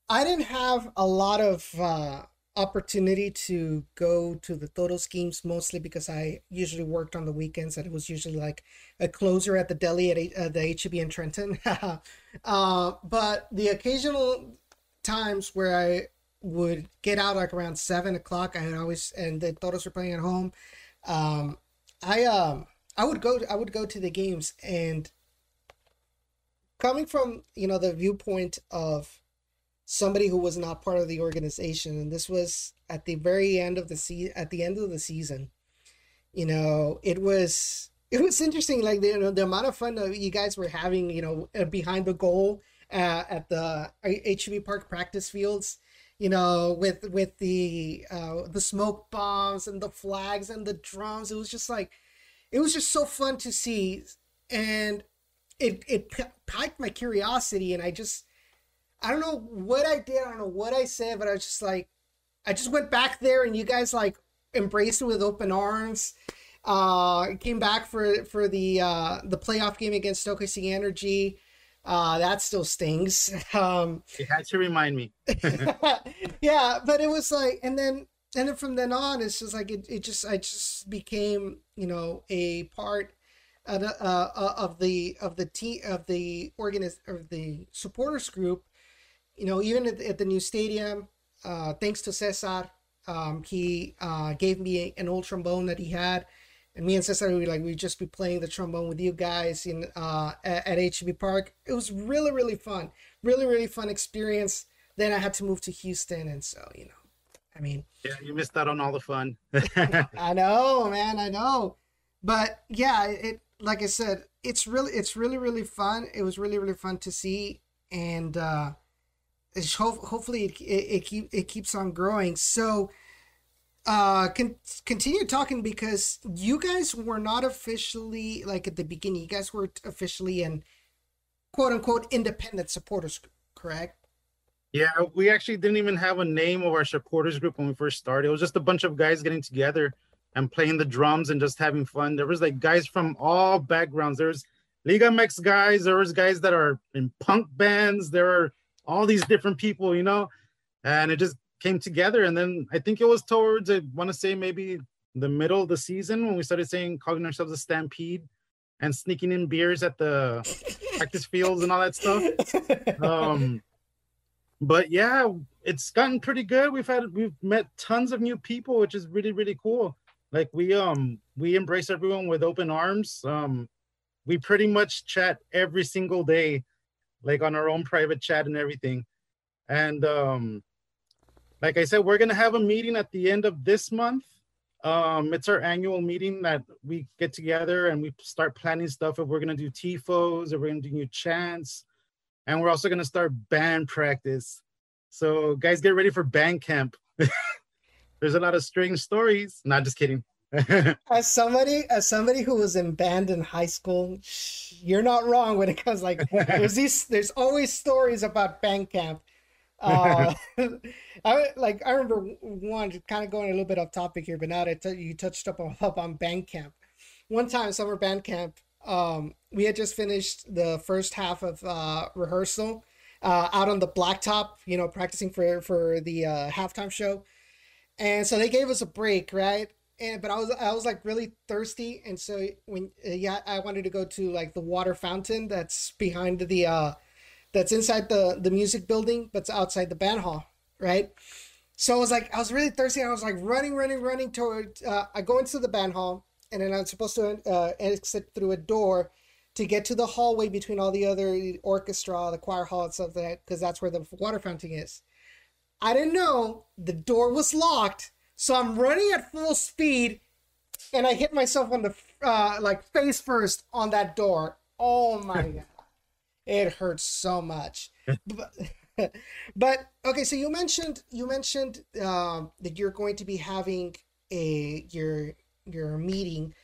I didn't have a lot of uh, opportunity to go to the Toros schemes mostly because I usually worked on the weekends and it was usually like a closer at the deli at uh, the HEB in Trenton. uh, but the occasional times where I would get out like around seven o'clock. I always and the Toros were playing at home. Um, I um I would go I would go to the games and coming from you know the viewpoint of somebody who was not part of the organization and this was at the very end of the se- at the end of the season you know it was it was interesting like the, you know the amount of fun that you guys were having you know behind the goal uh, at the HEB Park practice fields. You know, with with the uh, the smoke bombs and the flags and the drums. It was just like, it was just so fun to see, and it it piqued my curiosity, and I just I don't know what I did. I don't know what I said, but I was just like, I just went back there, and you guys like embraced it with open arms. Uh, came back for for the uh, the playoff game against OKC Energy. Uh, that still stings. Um, you had to remind me. yeah, but it was like, and then and then from then on, it's just like it, it just I just became you know a part of, uh, uh, of the of the team of the organiz of the supporters group. You know, even at, at the new stadium, uh, thanks to Cesar, um, he uh, gave me an old trombone that he had and me and Cesar we like we'd just be playing the trombone with you guys in uh, at, at HEB Park. It was really really fun, really really fun experience. Then I had to move to Houston, and so you know, I mean, yeah, you missed out on all the fun. I know, man, I know, but yeah, it like I said, it's really it's really really fun. It was really really fun to see, and uh, ho- hopefully it, it, it keep it keeps on growing. So uh con- continue talking because you guys were not officially like at the beginning you guys were officially an quote unquote independent supporters correct? Yeah we actually didn't even have a name of our supporters group when we first started. It was just a bunch of guys getting together and playing the drums and just having fun. There was like guys from all backgrounds. There's liga mex guys there was guys that are in punk bands there are all these different people you know and it just came together. And then I think it was towards, I want to say maybe the middle of the season when we started saying, calling ourselves a stampede and sneaking in beers at the practice fields and all that stuff. Um, but yeah, it's gotten pretty good. We've had, we've met tons of new people, which is really, really cool. Like we, um, we embrace everyone with open arms. Um, we pretty much chat every single day, like on our own private chat and everything. And, um, like I said, we're gonna have a meeting at the end of this month. Um, it's our annual meeting that we get together and we start planning stuff. If we're gonna do tifos, if we're gonna do new chants, and we're also gonna start band practice. So guys, get ready for band camp. There's a lot of strange stories. Not just kidding. as somebody as somebody who was in band in high school, you're not wrong when it comes like there's these there's always stories about band camp uh, I like I remember one kind of going a little bit off topic here, but now that you touched up on up on band camp. One time, summer band camp, um, we had just finished the first half of uh, rehearsal uh, out on the blacktop, you know, practicing for for the uh, halftime show, and so they gave us a break, right? And but I was I was like really thirsty, and so when uh, yeah, I wanted to go to like the water fountain that's behind the uh that's inside the the music building, but's outside the band hall, right? So I was like, I was really thirsty. I was like running, running, running toward. Uh, I go into the band hall, and then I'm supposed to uh, exit through a door to get to the hallway between all the other orchestra, the choir hall, and stuff like that, because that's where the water fountain is. I didn't know the door was locked, so I'm running at full speed, and I hit myself on the uh, like face first on that door. Oh my god! It hurts so much. but, but okay, so you mentioned you mentioned um, that you're going to be having a your your meeting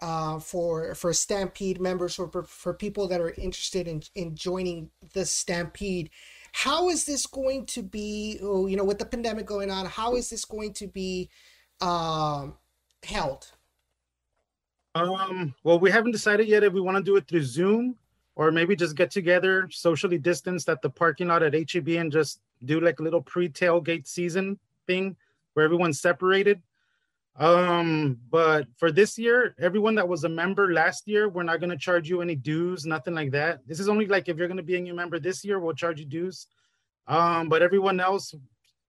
uh, for for Stampede members or for, for people that are interested in in joining the Stampede. How is this going to be? Oh, you know, with the pandemic going on, how is this going to be um, held? Um, well, we haven't decided yet if we want to do it through Zoom or maybe just get together socially distanced at the parking lot at HEB and just do like a little pre-tailgate season thing where everyone's separated. Um, but for this year, everyone that was a member last year, we're not gonna charge you any dues, nothing like that. This is only like if you're gonna be a new member this year, we'll charge you dues. Um, but everyone else,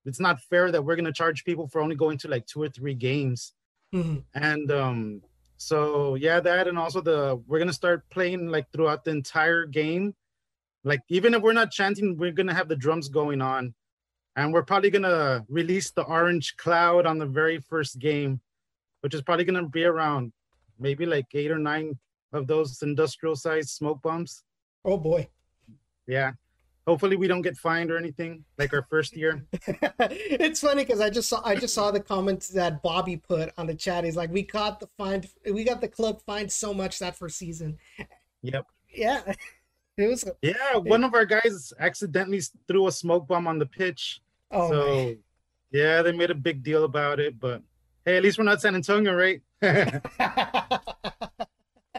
it's not fair that we're gonna charge people for only going to like two or three games. Mm-hmm. And um, so yeah, that and also the we're gonna start playing like throughout the entire game. Like even if we're not chanting, we're gonna have the drums going on, and we're probably gonna release the orange cloud on the very first game, which is probably gonna be around maybe like eight or nine of those industrial sized smoke bombs. Oh boy. Yeah. Hopefully, we don't get fined or anything like our first year. it's funny because I just saw I just saw the comments that Bobby put on the chat. He's like, "We got the fine, we got the club fined so much that first season." Yep. Yeah. It was. Yeah, one of our guys accidentally threw a smoke bomb on the pitch. Oh. So, man. yeah, they made a big deal about it. But hey, at least we're not San Antonio, right?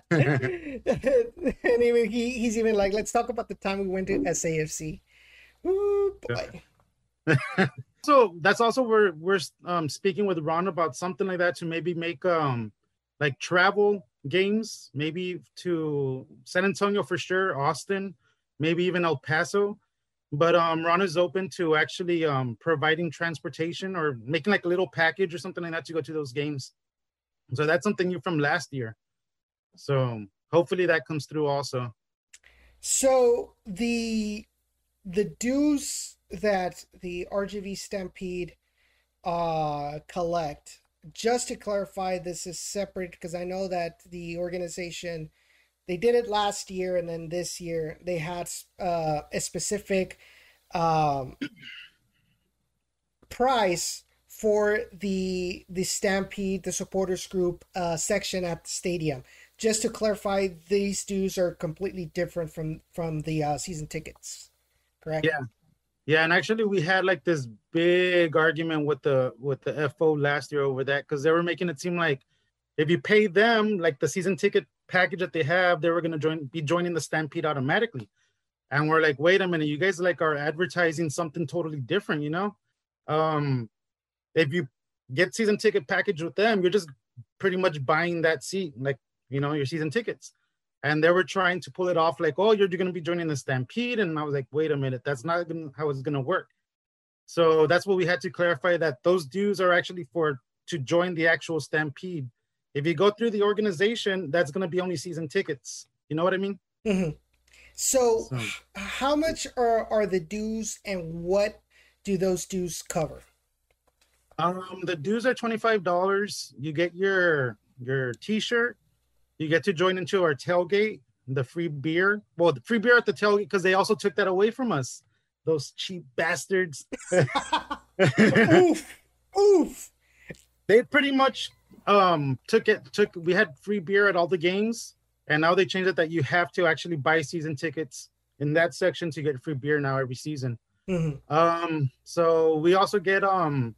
and even he, he's even like, let's talk about the time we went to SAFC. Ooh, boy. so that's also where we're um, speaking with Ron about something like that to maybe make um like travel games, maybe to San Antonio for sure, Austin, maybe even El Paso. But um, Ron is open to actually um, providing transportation or making like a little package or something like that to go to those games. So that's something new from last year. So hopefully that comes through also. So the the dues that the RGV Stampede uh collect just to clarify this is separate because I know that the organization they did it last year and then this year they had uh, a specific um, price for the the Stampede the supporters group uh, section at the stadium just to clarify, these dues are completely different from from the uh, season tickets, correct? Yeah, yeah, and actually we had like this big argument with the with the FO last year over that because they were making it seem like if you pay them like the season ticket package that they have, they were gonna join be joining the Stampede automatically. And we're like, wait a minute, you guys like are advertising something totally different, you know? Um, if you get season ticket package with them, you're just pretty much buying that seat. Like you know, your season tickets. And they were trying to pull it off like, oh, you're, you're going to be joining the Stampede. And I was like, wait a minute, that's not gonna, how it's going to work. So that's what we had to clarify that those dues are actually for to join the actual Stampede. If you go through the organization, that's going to be only season tickets. You know what I mean? Mm-hmm. So, so, how much are, are the dues and what do those dues cover? Um, the dues are $25. You get your your t-shirt, you get to join into our tailgate, the free beer. Well, the free beer at the tailgate because they also took that away from us. Those cheap bastards. oof, oof. They pretty much um took it took we had free beer at all the games and now they changed it that you have to actually buy season tickets in that section to get free beer now every season. Mm-hmm. Um so we also get um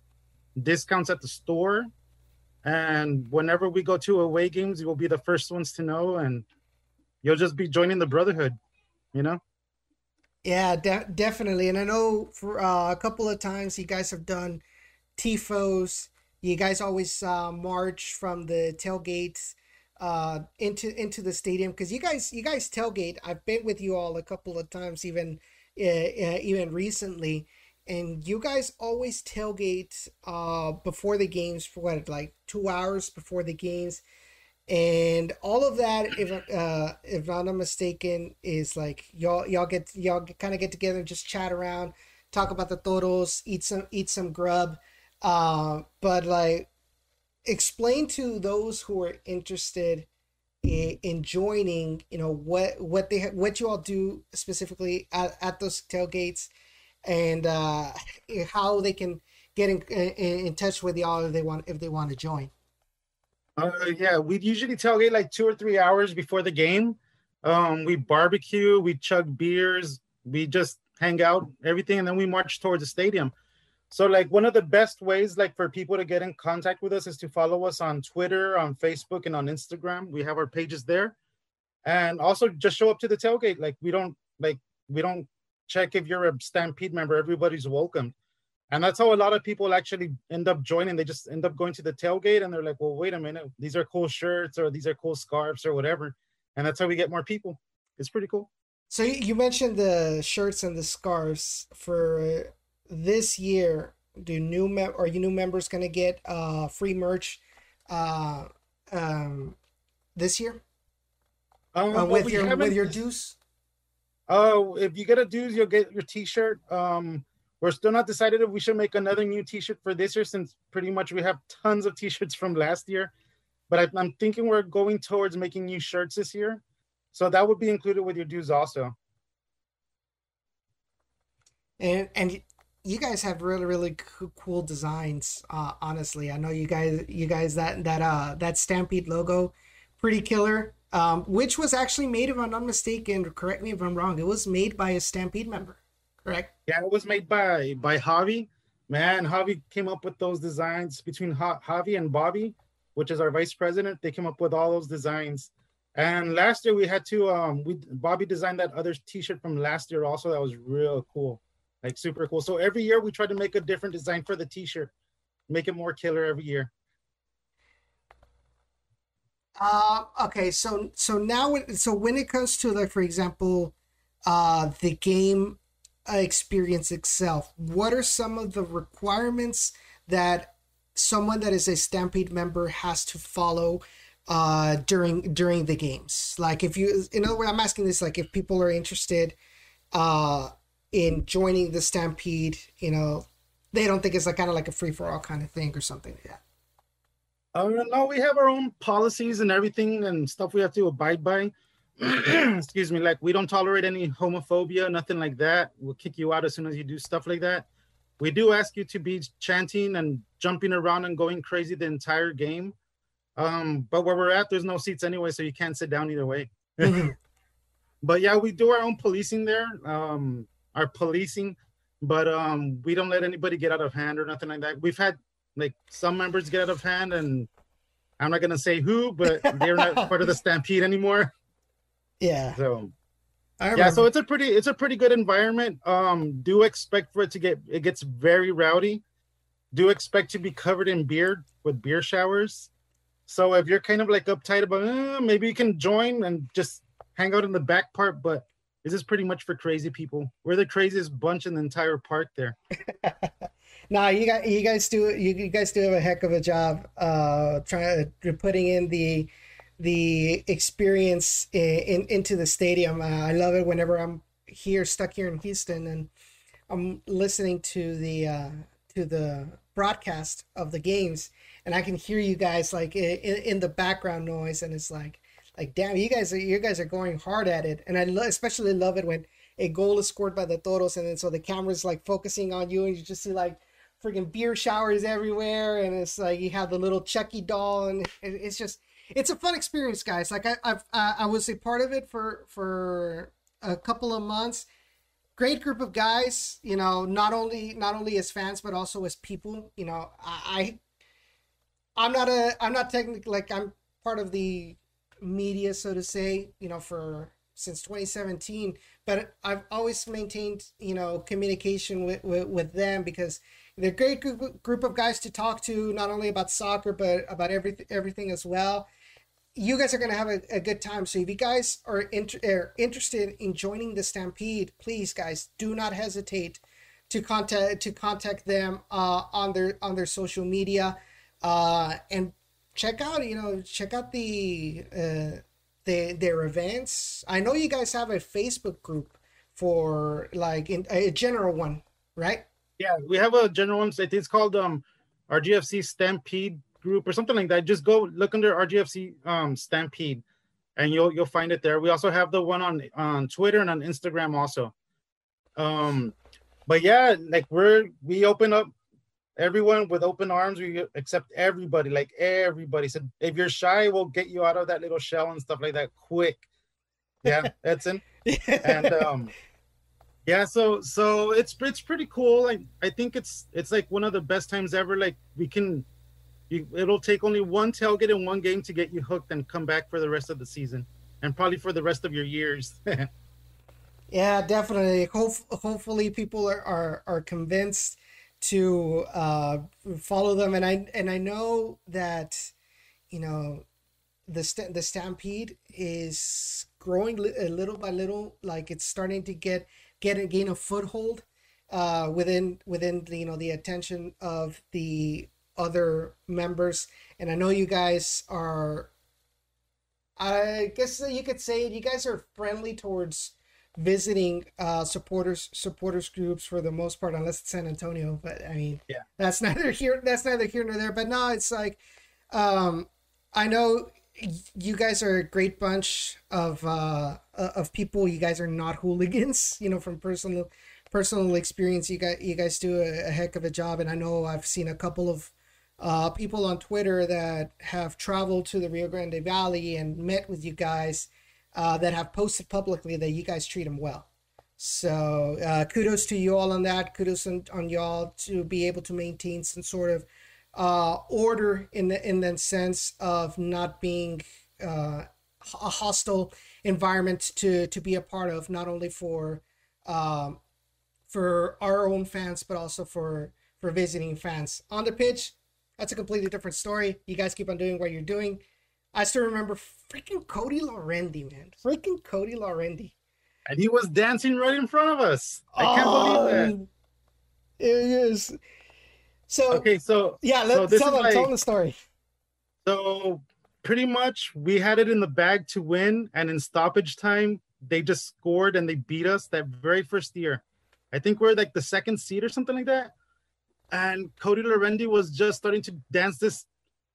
discounts at the store and whenever we go to away games, you will be the first ones to know, and you'll just be joining the brotherhood, you know. Yeah, de- definitely. And I know for uh, a couple of times you guys have done tifos. You guys always uh, march from the tailgates uh, into into the stadium because you guys you guys tailgate. I've been with you all a couple of times, even uh, uh even recently and you guys always tailgate uh before the games for what like two hours before the games and all of that if uh if i'm not mistaken is like y'all y'all get y'all kind of get together and just chat around talk about the toros eat some eat some grub uh but like explain to those who are interested in, in joining you know what what they what you all do specifically at, at those tailgates and uh, how they can get in, in, in touch with y'all if they want if they want to join. Uh, yeah, we usually tailgate like two or three hours before the game. Um, we barbecue, we chug beers, we just hang out, everything, and then we march towards the stadium. So, like, one of the best ways, like, for people to get in contact with us is to follow us on Twitter, on Facebook, and on Instagram. We have our pages there, and also just show up to the tailgate. Like, we don't like we don't check if you're a Stampede member. Everybody's welcome. And that's how a lot of people actually end up joining. They just end up going to the tailgate and they're like, well, wait a minute, these are cool shirts or these are cool scarves or whatever. And that's how we get more people. It's pretty cool. So you mentioned the shirts and the scarves for this year. Do new mem- are you new members going to get uh free merch uh um this year? Um, uh, with your with your dues? Oh, if you get a dues, you'll get your T-shirt. Um, we're still not decided if we should make another new T-shirt for this year, since pretty much we have tons of T-shirts from last year. But I, I'm thinking we're going towards making new shirts this year, so that would be included with your dues also. and and you guys have really really cool designs. Uh, honestly, I know you guys you guys that that uh that Stampede logo, pretty killer. Um, which was actually made, if I'm not mistaken, correct me if I'm wrong. It was made by a Stampede member, correct? Yeah, it was made by by Javi. Man, Javi came up with those designs between Javi and Bobby, which is our vice president. They came up with all those designs. And last year we had to um we Bobby designed that other t-shirt from last year also that was real cool like super cool. So every year we try to make a different design for the t-shirt, make it more killer every year. Uh, okay, so so now so when it comes to like for example, uh, the game experience itself, what are some of the requirements that someone that is a Stampede member has to follow uh during during the games? Like if you in other words, I'm asking this like if people are interested uh in joining the Stampede, you know, they don't think it's like kind of like a free for all kind of thing or something like that. Oh no, we have our own policies and everything and stuff we have to abide by. Excuse me, like we don't tolerate any homophobia, nothing like that. We'll kick you out as soon as you do stuff like that. We do ask you to be chanting and jumping around and going crazy the entire game. Um, but where we're at, there's no seats anyway, so you can't sit down either way. Mm-hmm. but yeah, we do our own policing there. Um, are policing, but um, we don't let anybody get out of hand or nothing like that. We've had like some members get out of hand, and I'm not gonna say who, but they're not part of the stampede anymore. Yeah. So yeah, so it's a pretty it's a pretty good environment. Um, do expect for it to get it gets very rowdy. Do expect to be covered in beer with beer showers. So if you're kind of like uptight about eh, maybe you can join and just hang out in the back part, but this is pretty much for crazy people. We're the craziest bunch in the entire park there. nah, you got you guys do you, you guys do have a heck of a job uh trying to putting in the the experience in, in into the stadium. Uh, I love it whenever I'm here stuck here in Houston and I'm listening to the uh to the broadcast of the games and I can hear you guys like in, in the background noise and it's like like damn you guys are you guys are going hard at it. And i lo- especially love it when a goal is scored by the toros and then so the camera's like focusing on you and you just see like freaking beer showers everywhere and it's like you have the little chucky doll and it's just it's a fun experience guys. Like I, i've i was a part of it for for a couple of months great group of guys you know not only not only as fans but also as people you know i, I i'm not a i'm not technically like i'm part of the media, so to say, you know, for since 2017. But I've always maintained, you know, communication with, with, with them because they're a great group, group of guys to talk to, not only about soccer, but about everything, everything as well. You guys are going to have a, a good time. So if you guys are, inter- are interested in joining the Stampede, please, guys, do not hesitate to contact to contact them uh, on their on their social media uh, and check out you know check out the uh the their events. I know you guys have a facebook group for like in a general one right? Yeah we have a general one. It's called um rgfc stampede group or something like that. Just go look under rgfc um stampede and you'll you'll find it there. We also have the one on on twitter and on instagram also. Um but yeah like we're we open up everyone with open arms. We accept everybody, like everybody. Said if you're shy, we'll get you out of that little shell and stuff like that quick. Yeah, Edson. and um, yeah, so so it's it's pretty cool. Like I think it's it's like one of the best times ever. Like we can, you, it'll take only one tailgate in one game to get you hooked and come back for the rest of the season, and probably for the rest of your years. yeah, definitely. Hope, hopefully, people are, are are convinced to uh, follow them, and I and I know that you know the st- the stampede is growing li- little by little. Like it's starting to get get gain a foothold uh, within within the, you know the attention of the other members, and I know you guys are. I guess you could say you guys are friendly towards visiting uh, supporters supporters groups for the most part, unless it's San Antonio. But I mean, yeah, that's neither here that's neither here nor there. But no, it's like um, I know you guys are a great bunch of uh, of people. You guys are not hooligans, you know, from personal personal experience, you guys you guys do a, a heck of a job, and I know I've seen a couple of uh, people on Twitter that have traveled to the Rio Grande Valley and met with you guys uh, that have posted publicly that you guys treat them well. So uh, kudos to you all on that. Kudos on, on y'all to be able to maintain some sort of uh, order in the in the sense of not being uh, a hostile environment to to be a part of, not only for um, for our own fans, but also for for visiting fans. On the pitch, that's a completely different story. You guys keep on doing what you're doing. I still remember freaking Cody Laurendi, man. Freaking Cody Laurendi. And he was dancing right in front of us. I can't Oh, believe that. It is. So Okay, so yeah, let's tell them, like- tell them the story. So pretty much we had it in the bag to win, and in stoppage time, they just scored and they beat us that very first year. I think we're like the second seed or something like that. And Cody Laurendi was just starting to dance this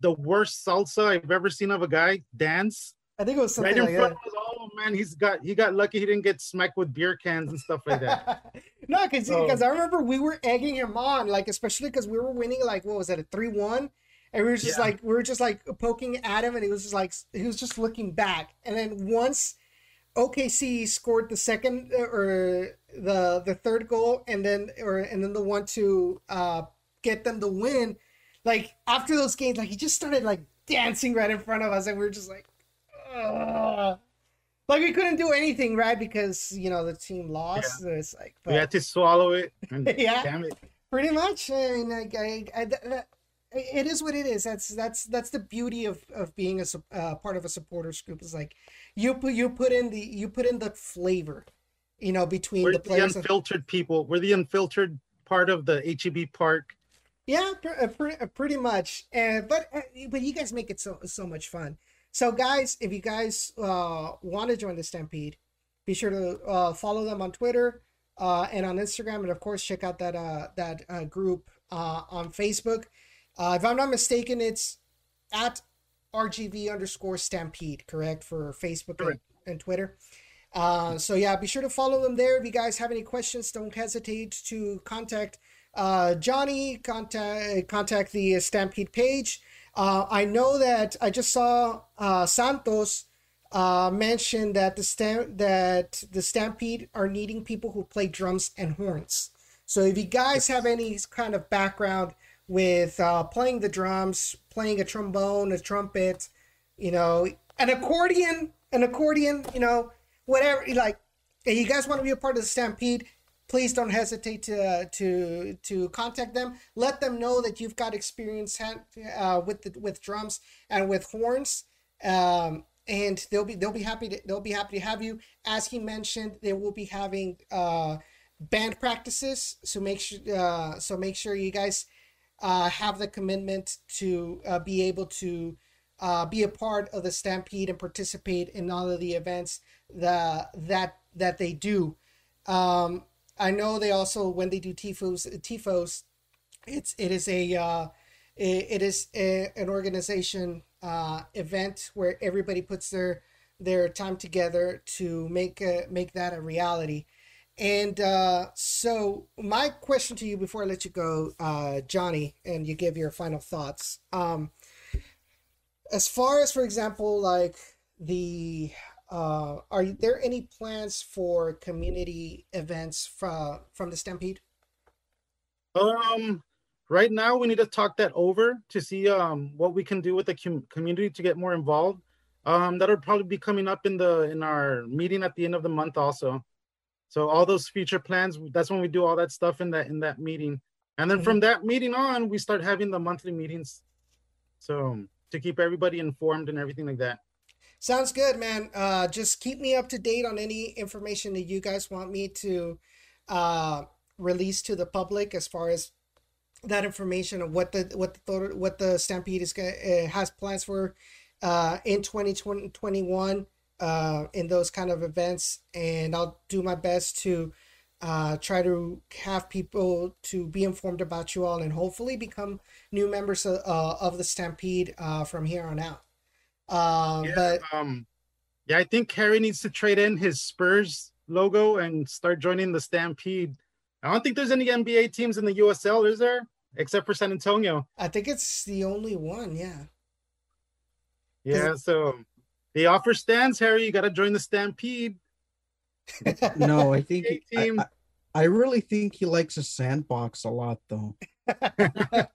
the worst salsa I've ever seen of a guy dance. I think it was something right in like front that. of us. Oh man, he's got he got lucky he didn't get smacked with beer cans and stuff like that. no, because So- I remember we were egging him on, like especially because we were winning, like what was it, a three one, and we were just Yeah. like we were just like poking at him, and he was just like he was just looking back, and then once OKC scored the second uh, or the the third goal, and then or and then the one to uh get them the win, like after those games, like he just started like dancing right in front of us, and we were just like. Ugh. Like we couldn't do anything, right? Because you know the team lost. So it's like, we but- had to swallow it. And Yeah. damn it. pretty much. and like I, I, I, it is what it is. That's that's that's the beauty of of being a uh, part of a supporters group. Is like you put you put in the you put in the flavor, you know, between We're the the, players. and- unfiltered people. We're the unfiltered part of the HEB park. Yeah, pr- uh, pre- uh, pretty much. And but uh, but you guys make it so so much fun. So guys, if you guys uh, want to join the Stampede, be sure to uh, follow them on Twitter uh, and on Instagram, and of course check out that uh, that uh, group uh, on Facebook. Uh, if I'm not mistaken, it's at RGV underscore Stampede, correct for Facebook and, and Twitter. Uh, so yeah, be sure to follow them there. If you guys have any questions, don't hesitate to contact uh, Johnny. Contact contact the Stampede page. Uh, I know that I just saw uh, Santos uh, mention that the stamp that the Stampede are needing people who play drums and horns. So if you guys have any kind of background with uh, playing the drums, playing a trombone, a trumpet, you know, an accordion, an accordion, you know, whatever, like, you guys want to be a part of the Stampede, please don't hesitate to uh, to to contact them. Let them know that you've got experience uh, with the with drums and with horns. Um, and they'll be they'll be happy to they'll be happy to have you. As he mentioned, they will be having uh, band practices. So make sure uh, so make sure you guys uh, have the commitment to uh, be able to uh, be a part of the Stampede and participate in all of the events that that that they do. Um, I know they also when they do tifos tifos, it's it is a uh, it, is a, an organization uh, event where everybody puts their their time together to make a, make that a reality. And uh, so, my question to you before I let you go, uh, Johnny, and you give your final thoughts. Um, as far as, for example, like the, uh, are there any plans for community events from from the Stampede? Um, right now we need to talk that over to see um what we can do with the com- community to get more involved. Um, that'll probably be coming up in the in our meeting at the end of the month also. So all those future plans, that's when we do all that stuff in that in that meeting, and then from that meeting on, we start having the monthly meetings. So to keep everybody informed and everything like that. Sounds good, man. Uh, just keep me up to date on any information that you guys want me to uh, release to the public as far as that information of what the what the what the Stampede is gonna, uh, has plans for uh, in 2021 uh, in those kind of events, and I'll do my best to uh, try to have people to be informed about you all and hopefully become new members of, uh, of the Stampede uh, from here on out. Um, Yeah, but um, yeah, I think Harry needs to trade in his Spurs logo and start joining the Stampede I don't think there's any NBA teams in the USL, is there? Except for San Antonio. I think it's the only one. Yeah. Yeah. So they offer stands, Harry. You got to join the Stampede. No, I think NBA he, I, team. I, I really think he likes a sandbox a lot, though.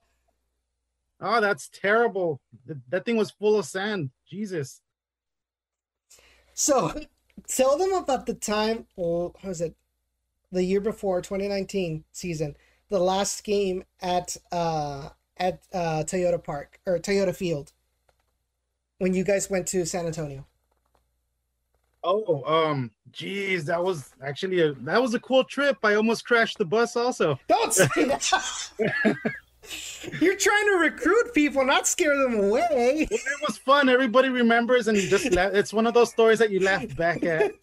Oh, that's terrible. That thing was full of sand. Jesus. So tell them about the time, or how was it? The year before 2019 season, the last game at uh at uh Toyota Park or Toyota Field when you guys went to San Antonio. Oh, um, geez, that was actually a that was a cool trip. I almost crashed the bus also. Don't say that. You're trying to recruit people, not scare them away. It was fun. Everybody remembers, and you just laugh. It's one of those stories that you laugh back at.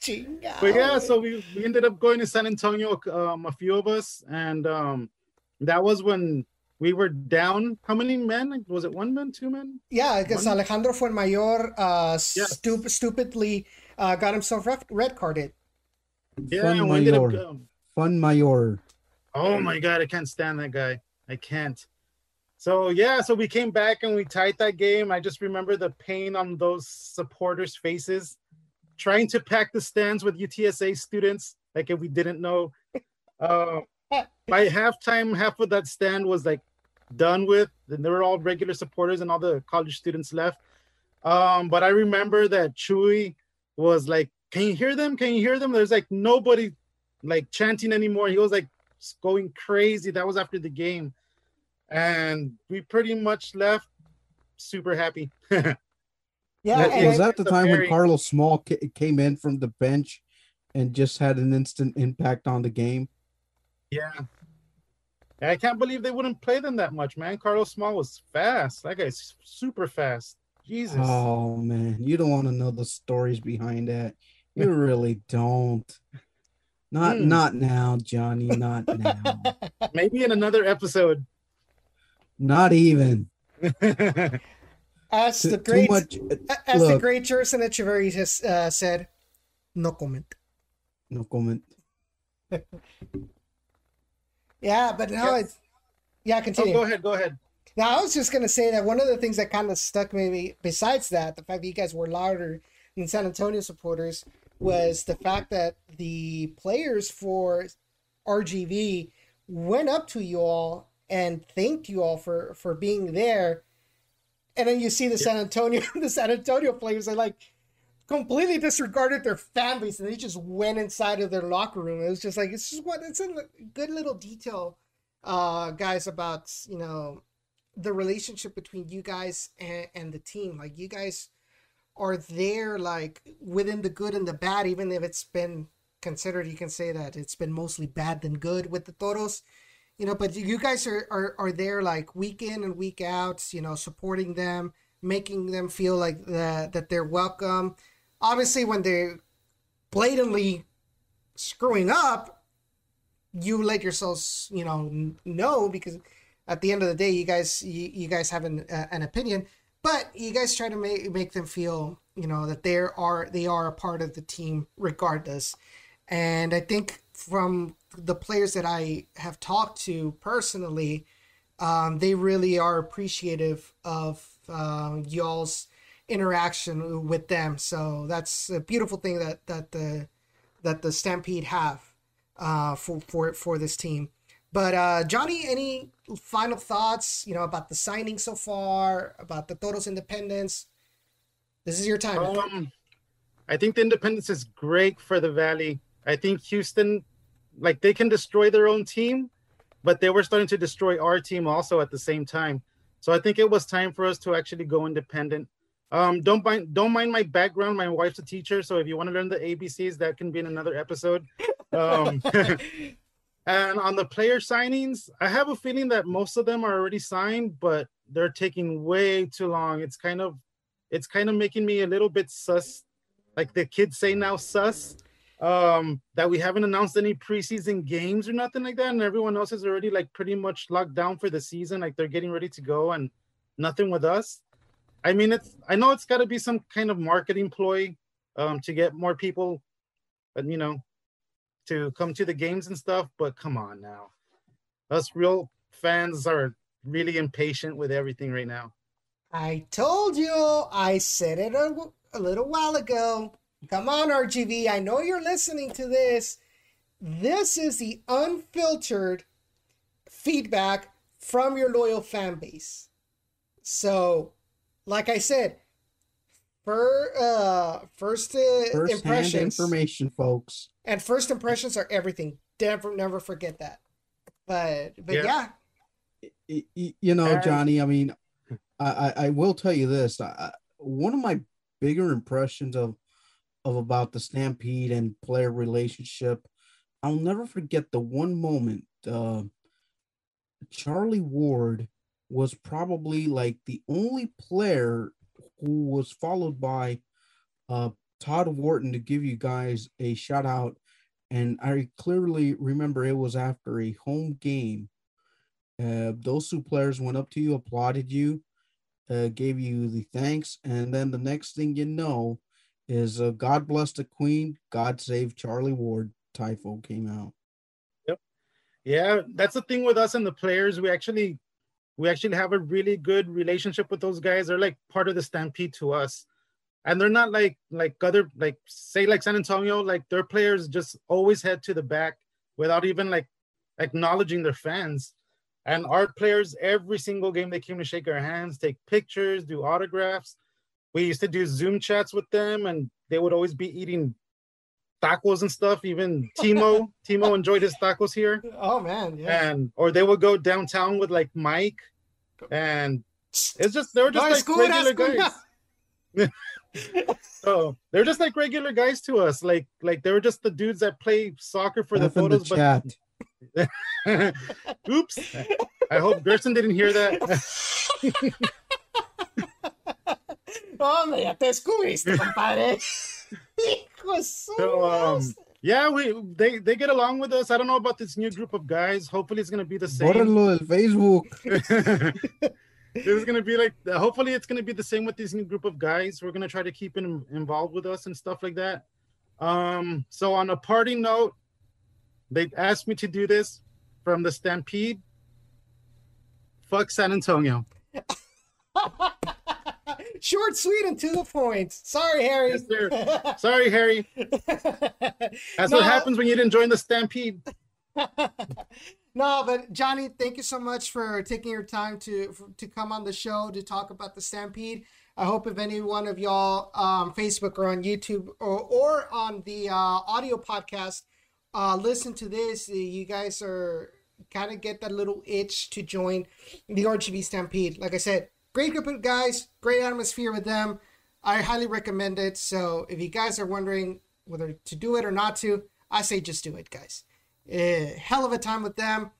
Chinga. but yeah, so we, we ended up going to San Antonio, um, a few of us, and um, that was when we were down. How many men? Was it one man, two men? Yeah, because One- Alejandro Fuenmayor uh, Yes. stup- stupidly uh, got himself red, red carded. Yeah, Fun and we ended up. Mayor. Um, Fun Mayor. Oh my god, I can't stand that guy. I can't. So yeah, so we came back and we tied that game. I just remember the pain on those supporters' faces, trying to pack the stands with UTSA students, like if we didn't know. Uh, by halftime, half of that stand was like done with, and they were all regular supporters, and all the college students left. Um, but I remember that Chewy was like, "Can you hear them? Can you hear them?" There's like nobody like chanting anymore. He was like going crazy. That was after the game, and we pretty much left super happy. Yeah, That and was that the it's a time when Carlos Small ca- came in from the bench and just had an instant impact on the game? Yeah. I can't believe they wouldn't play them that much, man. Carlos Small was fast. That guy's super fast. Jesus. Oh man, you don't want to know the stories behind that. You really don't. Not Hmm. not now, Johnny. Not now. Maybe in another episode. not even. as the great much. as the look. great Gerson Echeverry has uh, said, no comment. No comment. Yeah, but no, Yeah. it's yeah. Oh, Continue. go ahead. Go ahead. Now, I was just gonna say that one of the things that kind of stuck maybe besides that, the fact that you guys were louder than San Antonio supporters, was the fact that the players for RGV went up to you all and thanked you all for for being there, and then you see the San Antonio the San Antonio players are like completely disregarded their base and they just went inside of their locker room. It was just like it's just what it's a good little detail, uh, guys, about you know the relationship between you guys and, and the team. Like you guys are there like within the good and the bad, even if it's been considered you can say that it's been mostly bad than good with the Toros. You know, but you guys are, are, are there like week in and week out, you know, supporting them, making them feel like that that they're welcome. Obviously when they're blatantly screwing up, you let yourselves, you know, know because at the end of the day, you guys you, you guys have an uh, an opinion, but you guys try to make make them feel you know that they are they are a part of the team regardless. And I think from the players that I have talked to personally, um, they really are appreciative of uh, y'all's interaction with them. So that's a beautiful thing that that the that the Stampede have uh, for for for this team. But uh, Johnny, any final thoughts? You know about the signing so far, about the Toros Independence. This is your time. Um, I think the independence is great for the Valley. I think Houston, like they can destroy their own team, but they were starting to destroy our team also at the same time. So I think it was time for us to actually go independent. Um, don't mind, don't mind my background. My wife's a teacher, so if you want to learn the ABCs, that can be in another episode. Um, and on the player signings, I have a feeling that most of them are already signed, but they're taking way too long. It's kind of, it's kind of making me a little bit sus, like the kids say now, sus. Um, that we haven't announced any preseason games or nothing like that, and everyone else is already like pretty much locked down for the season, like they're getting ready to go, and nothing with us. I mean, it's I know it's got to be some kind of marketing ploy, um, to get more people, but you know, to come to the games and stuff, but come on now. Us real fans are really impatient with everything right now. I told you. I said it a, a little while ago. Come on, RGV. I know you're listening to this. This is the unfiltered feedback from your loyal fan base. So, like I said, for uh first uh, First impressions information, folks. and first impressions are everything. Never never forget that. But but Yeah. yeah, Y- y- You know, And- Johnny. I mean, I, I I will tell you this. I, I- one of my bigger impressions of of about the Stampede and player relationship, I'll never forget the one moment. Uh, Charlie Ward was probably like the only player who was followed by uh, Todd Wharton to give you guys a shout out. And I clearly remember it was after a home game. Uh, those two players went up to you, applauded you, uh, gave you the thanks, and then the next thing you know is uh, "God bless the Queen, God save Charlie Ward." Tifo came out. Yep. Yeah, that's the thing with us and the players. We actually we actually have a really good relationship with those guys. They're like part of the stampede to us. And they're not like like other like say like San Antonio, like their players just always head to the back without even like acknowledging their fans. And our players, every single game they came to shake our hands, take pictures, do autographs. We used to do Zoom chats with them, and they would always be eating tacos and stuff. Even Timo, Timo enjoyed his tacos here oh man, yeah. and or they would go downtown with like Mike, and it's just they were just No, like escudas, regular guys. So they're just like regular guys to us. Like like they were just the dudes that play soccer for the F in the photos. but chat. oops, I hope Gerson didn't hear that. Hombre, ya te descubriste, compadre. Hijo So, um, Dios. Yeah, we they they get along with us. I don't know about this new group of guys. Hopefully, it's gonna be the same. Bórrenlo del Facebook. it's gonna be like hopefully it's gonna be the same with this new group of guys we're gonna try to keep them involved with us and stuff like that um so on a party note they asked me to do this from the stampede fuck san antonio Short, sweet, and to the point. Sorry, Harry. Yes, sorry harry that's No. what happens when you didn't join the stampede no, but Johnny, thank you so much for taking your time to to come on the show to talk about the Stampede. I hope if any one of y'all um, Facebook or on YouTube or, or on the uh, audio podcast uh, listen to this, uh, you guys are kind of get that little itch to join the RGV Stampede. Like I said, great group of guys, great atmosphere with them. I highly recommend it. So if you guys are wondering whether to do it or not to, I say just do it, guys. Eh, hell of a time with them,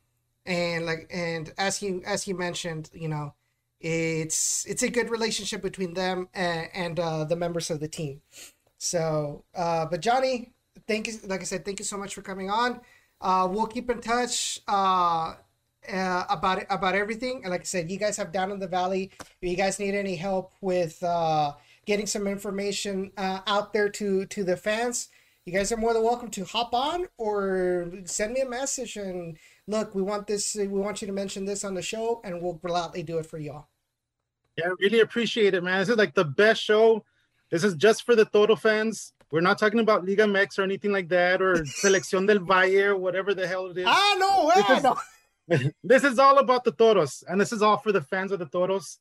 and like and as you as you mentioned, you know, it's it's a good relationship between them and, and uh, the members of the team. So, uh, but Johnny, thank you. Like I said, thank you so much for coming on. Uh, we'll keep in touch uh, uh, about about everything. And like I said, you guys have down in the valley. If you guys need any help with uh, getting some information uh, out there to to the fans, you guys are more than welcome to hop on or send me a message and look. We want this. We want you to mention this on the show, and we'll gladly do it for y'all. yeah I really appreciate it man this is like the best show this is just for the Toro fans we're not talking about Liga Mex or anything like that or Selección del Valle or whatever the hell it is. Ah, no This way. is- No. this is all about the Toros, and this is all for the fans of the Toros.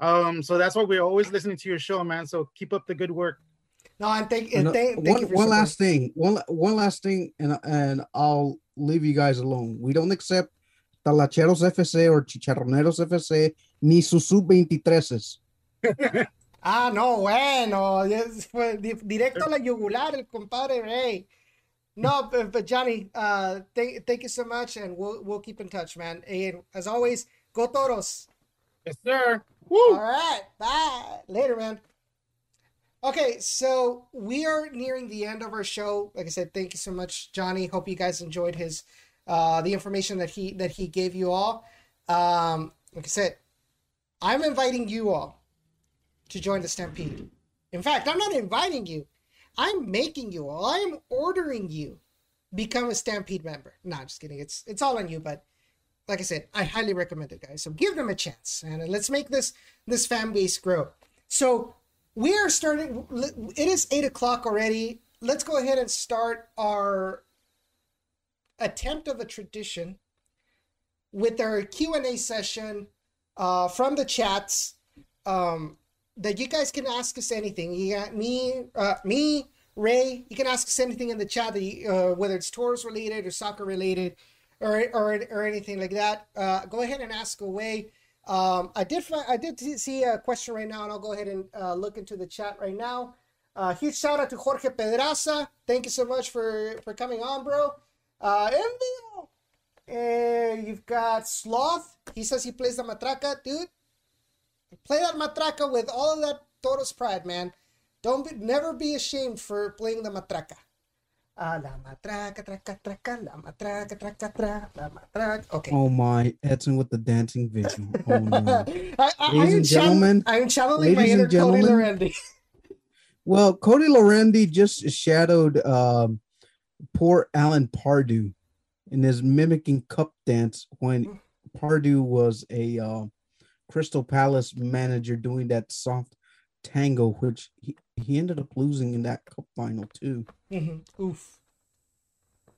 Um, so that's why we're always listening to your show, man. So keep up the good work. No, and thank, And, and uh, thank, thank one, you one last thing. One one last thing, and and I'll leave you guys alone. We don't accept Talacheros FC or Chicharroneros FC ni sus sub 23s. Ah, no, bueno. es- fue di- directo a la yugular, el compadre Ray. No, but, but Johnny, uh, thank, thank you so much, and we'll we'll keep in touch, man. And as always, go toros. Yes, sir. All Woo! right, bye. Later, man. Okay, so we are nearing the end of our show. Like I said, thank you so much, Johnny. Hope you guys enjoyed his uh the information that he that he gave you all. Um, like I said, I'm inviting you all to join the Stampede. In fact, I'm not inviting you. I'm making you all. I'm ordering you become a Stampede member. No, I'm just kidding. It's it's all on you, but like I said, I highly recommend it, guys. So give them a chance and let's make this this fan base grow. So we are starting. It is eight o'clock already. Let's go ahead and start our attempt of a tradition with our Q and A session uh, from the chats. Um, that you guys can ask us anything. You got me, uh, me, Ray. You can ask us anything in the chat, that you, uh, whether it's tours related or soccer related, or or or anything like that. Uh, go ahead and ask away. Um, I did find, I did see a question right now, and I'll go ahead and uh, look into the chat right now. Uh, huge shout out to Jorge Pedraza. Thank you so much for for coming on, bro. Uh, and you've got Sloth. He says he plays the matraca, dude. Play that matraca with all of that Toros pride, man. Don't be, never be ashamed for playing the matraca. Uh, la matraca, traca, traca, la matraca, traca, tra, la matraca. Okay. Oh my, Edson with the dancing visual. Oh no. I, I, ladies and gentlemen, I'm channeling my inner Cody Laurendi. well, Cody Laurendi just shadowed um, poor Alan Pardew in his mimicking cup dance when Pardew was a uh, Crystal Palace manager doing that soft tango, which he, he ended up losing in that cup final too. Mm-hmm. Oof.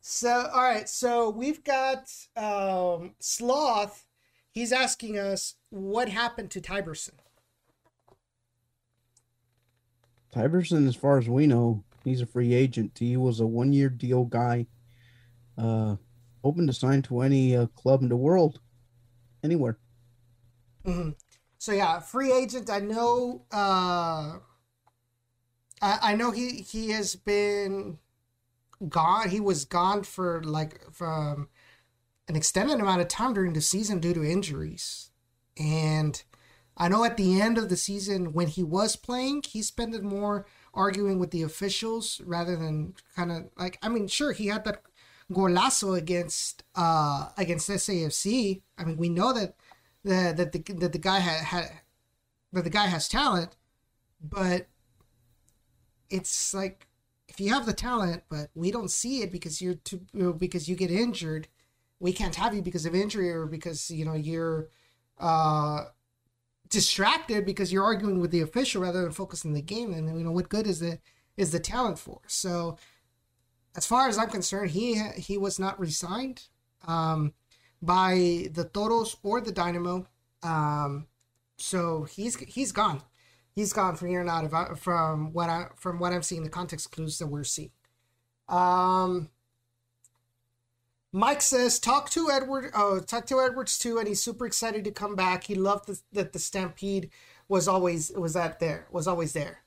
So, all right. So we've got um, Sloth. He's asking us what happened to Tyberson. Tyberson, as far as we know, he's a free agent. He was a one-year deal guy, uh, open to sign to any uh, club in the world, anywhere. Mm-hmm. So yeah, free agent. I know. Uh, I, I know he he has been gone. He was gone for like from an extended amount of time during the season due to injuries, and I know at the end of the season when he was playing, he spent more arguing with the officials rather than kind of like I mean, sure he had that golazo against uh against SAFC. I mean, we know that that that the that the guy had, had that the guy has talent, but it's like if you have the talent, but we don't see it because you're too because you get injured, we can't have you because of injury or because you know you're uh distracted because you're arguing with the official rather than focusing the game. And you know what good is the is the talent for? So as far as I'm concerned, he he was not resigned. Um, by the Toros or the Dynamo. Um, so he's he's gone. He's gone from here and out of from what I from what I'm seeing the context clues that we're seeing. Um, Mike says talk to Edward. Oh, talk to Edwards too, and he's super excited to come back. He loved the, that the Stampede was always was that there was always there.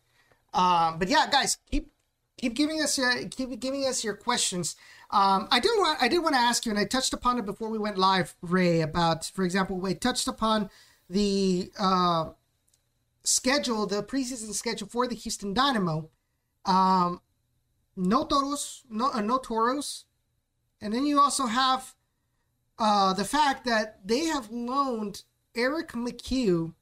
Um, but yeah, guys, keep keep giving us your keep giving us your questions. Um, I do want I did want to ask you, and I touched upon it before we went live, Ray. About, for example, we touched upon the uh, schedule, the preseason schedule for the Houston Dynamo. Um, no toros, no uh, no toros, and then you also have uh, the fact that they have loaned Erik McCue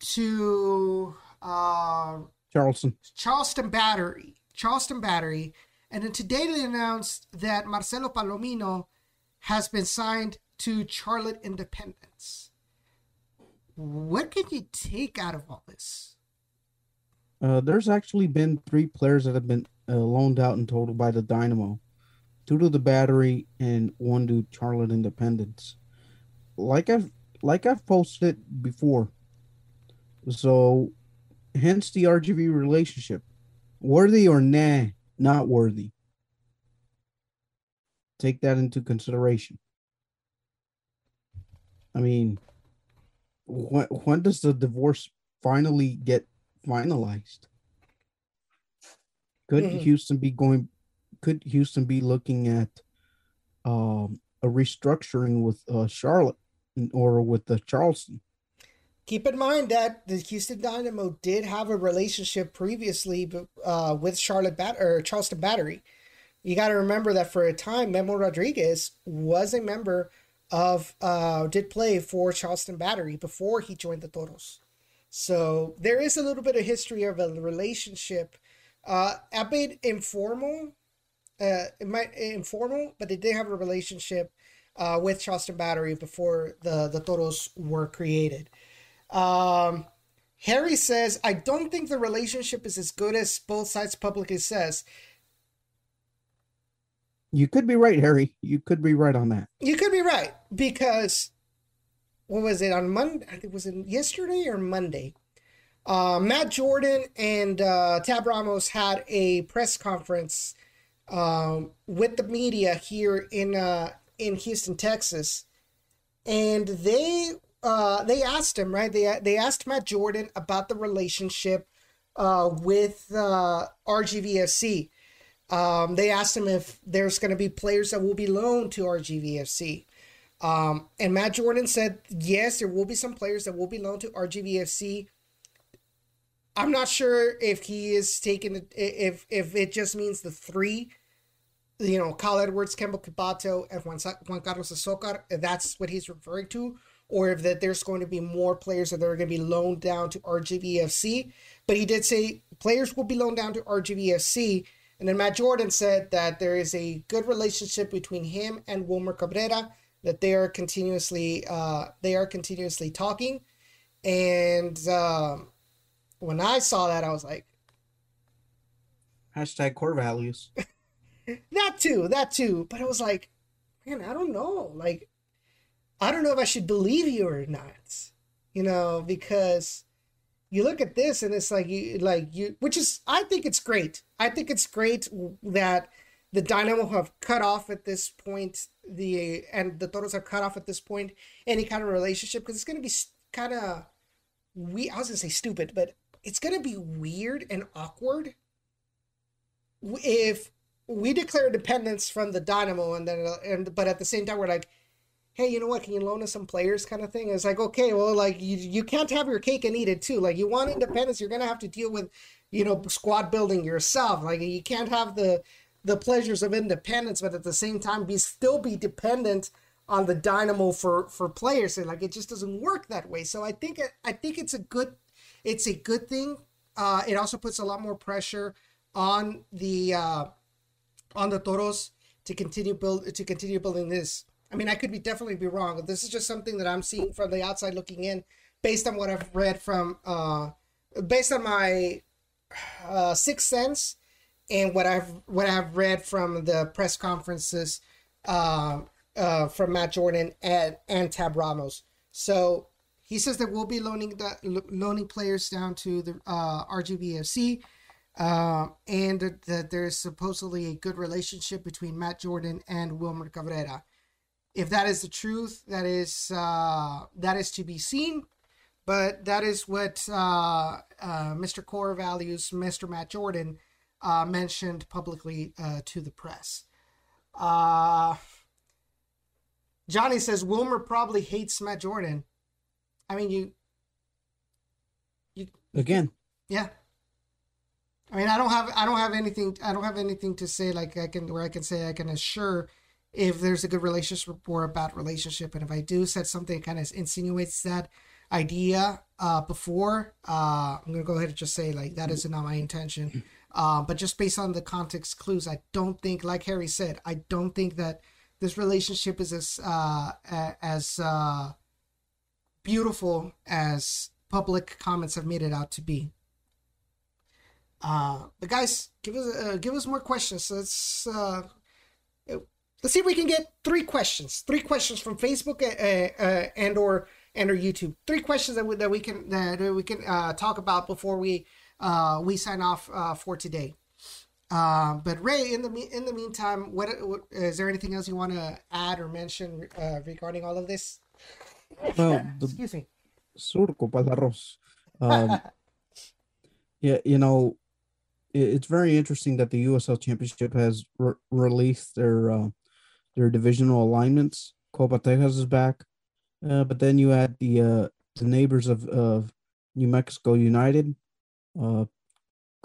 to uh, Charleston Charleston Battery, Charleston Battery, and then today they announced that Marcelo Palomino has been signed to Charlotte Independence. What can you take out of all this? Uh, there's actually been three players that have been uh, loaned out in total by the Dynamo two to the Battery and one to Charlotte Independence. Like I've like I've posted before, so hence the RGV relationship, worthy or nah, not worthy. Take that into consideration. I mean, when when does the divorce finally get finalized? Could mm-hmm. Houston be going? Could Houston be looking at um, a restructuring with uh, Charlotte or with the Charleston? Keep in mind that the Houston Dynamo did have a relationship previously uh, with Charlotte Bat- or Charleston Battery. You got to remember that for a time, Memo Rodriguez was a member of uh, did play for Charleston Battery before he joined the Toros. So there is a little bit of history of a relationship, uh, a bit informal, uh, it might informal, but they did have a relationship uh, with Charleston Battery before the the Toros were created. Um, Harry says, "I don't think the relationship is as good as both sides publicly says." You could be right, Harry. You could be right on that. You could be right because what was it on Monday? I think was it yesterday or Monday? Uh, Matt Jordan and uh, Tab Ramos had a press conference um, with the media here in uh, in Houston, Texas, and they uh, they asked him right. They they asked Matt Jordan about the relationship uh, with uh, RGVFC. Um, they asked him if there's going to be players that will be loaned to RGVFC. Um, and Matt Jordan said, yes, there will be some players that will be loaned to RGVFC. I'm not sure if he is taking if if it just means the three, you know, Kyle Edwards, Kemba Kibato, and Juan, Juan Carlos Azocar. That's what he's referring to, or if that there's going to be more players that are going to be loaned down to RGVFC. But he did say players will be loaned down to RGVFC. And then Matt Jordan said that there is a good relationship between him and Wilmer Cabrera, that they are continuously uh, they are continuously talking, and. Um, when I saw that, I was like, hashtag core values. that too, that too. But I was like, man, I don't know. Like, I don't know if I should believe you or not. You know, because you look at this and it's like you like you which is I think it's great. I think it's great that the Dynamo have cut off at this point the and the Toros have cut off at this point any kind of relationship because it's going to be kind of we I was going to say stupid, but it's going to be weird and awkward if we declare independence from the Dynamo and then and but at the same time we're like hey you know what can you loan us some players kind of thing it's like okay well like you you can't have your cake and eat it too like you want independence you're gonna have to deal with you know squad building yourself like you can't have the the pleasures of independence but at the same time be still be dependent on the dynamo for for players and like it just doesn't work that way so i think i think it's a good it's a good thing. Uh, it also puts a lot more pressure on the uh, on the Toros to continue build to continue building this. I mean, I could be definitely be wrong. This is just something that I'm seeing from the outside looking in, based on what I've read from, uh, based on my uh, sixth sense, and what I've what I've read from the press conferences uh, uh, from Matt Jordan and and Tab Ramos. So he says that we'll be loaning the, loaning players down to the uh, RGVFC, uh, and that there's supposedly a good relationship between Matt Jordan and Wilmer Cabrera. If that is the truth, that is uh, that is to be seen. But that is what uh, uh, Mr. Core Values, Mr. Matt Jordan, uh, mentioned publicly to the press. Johnny says Wilmer probably hates Matt Jordan. I mean, you, you again. Yeah. I mean, I don't have, I don't have anything, I don't have anything to say like I can, where I can say I can assure if there's a good relationship or a bad relationship, and if I do said something that kind of insinuates that idea uh, before, uh, I'm gonna go ahead and just say like that is not my intention. Uh, but just based on the context clues, I don't think, like Harry said, I don't think that this relationship is as uh, as uh, beautiful as public comments have made it out to be. Uh, but guys, give us uh, give us more questions. Let's uh, let's see if we can get three questions. Three questions from Facebook uh, uh, and or and or YouTube. Three questions that we, that we can that we can uh, talk about before we uh, we sign off uh, for today. Uh, but Ray, in the in the meantime, what, what is there anything else you want to add or mention uh, regarding all of this? Well, the Excuse me. surco para el arroz. Um, yeah, you know, it's very interesting that the USL Championship has re- released their uh, their divisional alignments. Copa Texas is back, uh, but then you add the uh, the neighbors of, of New Mexico United, uh,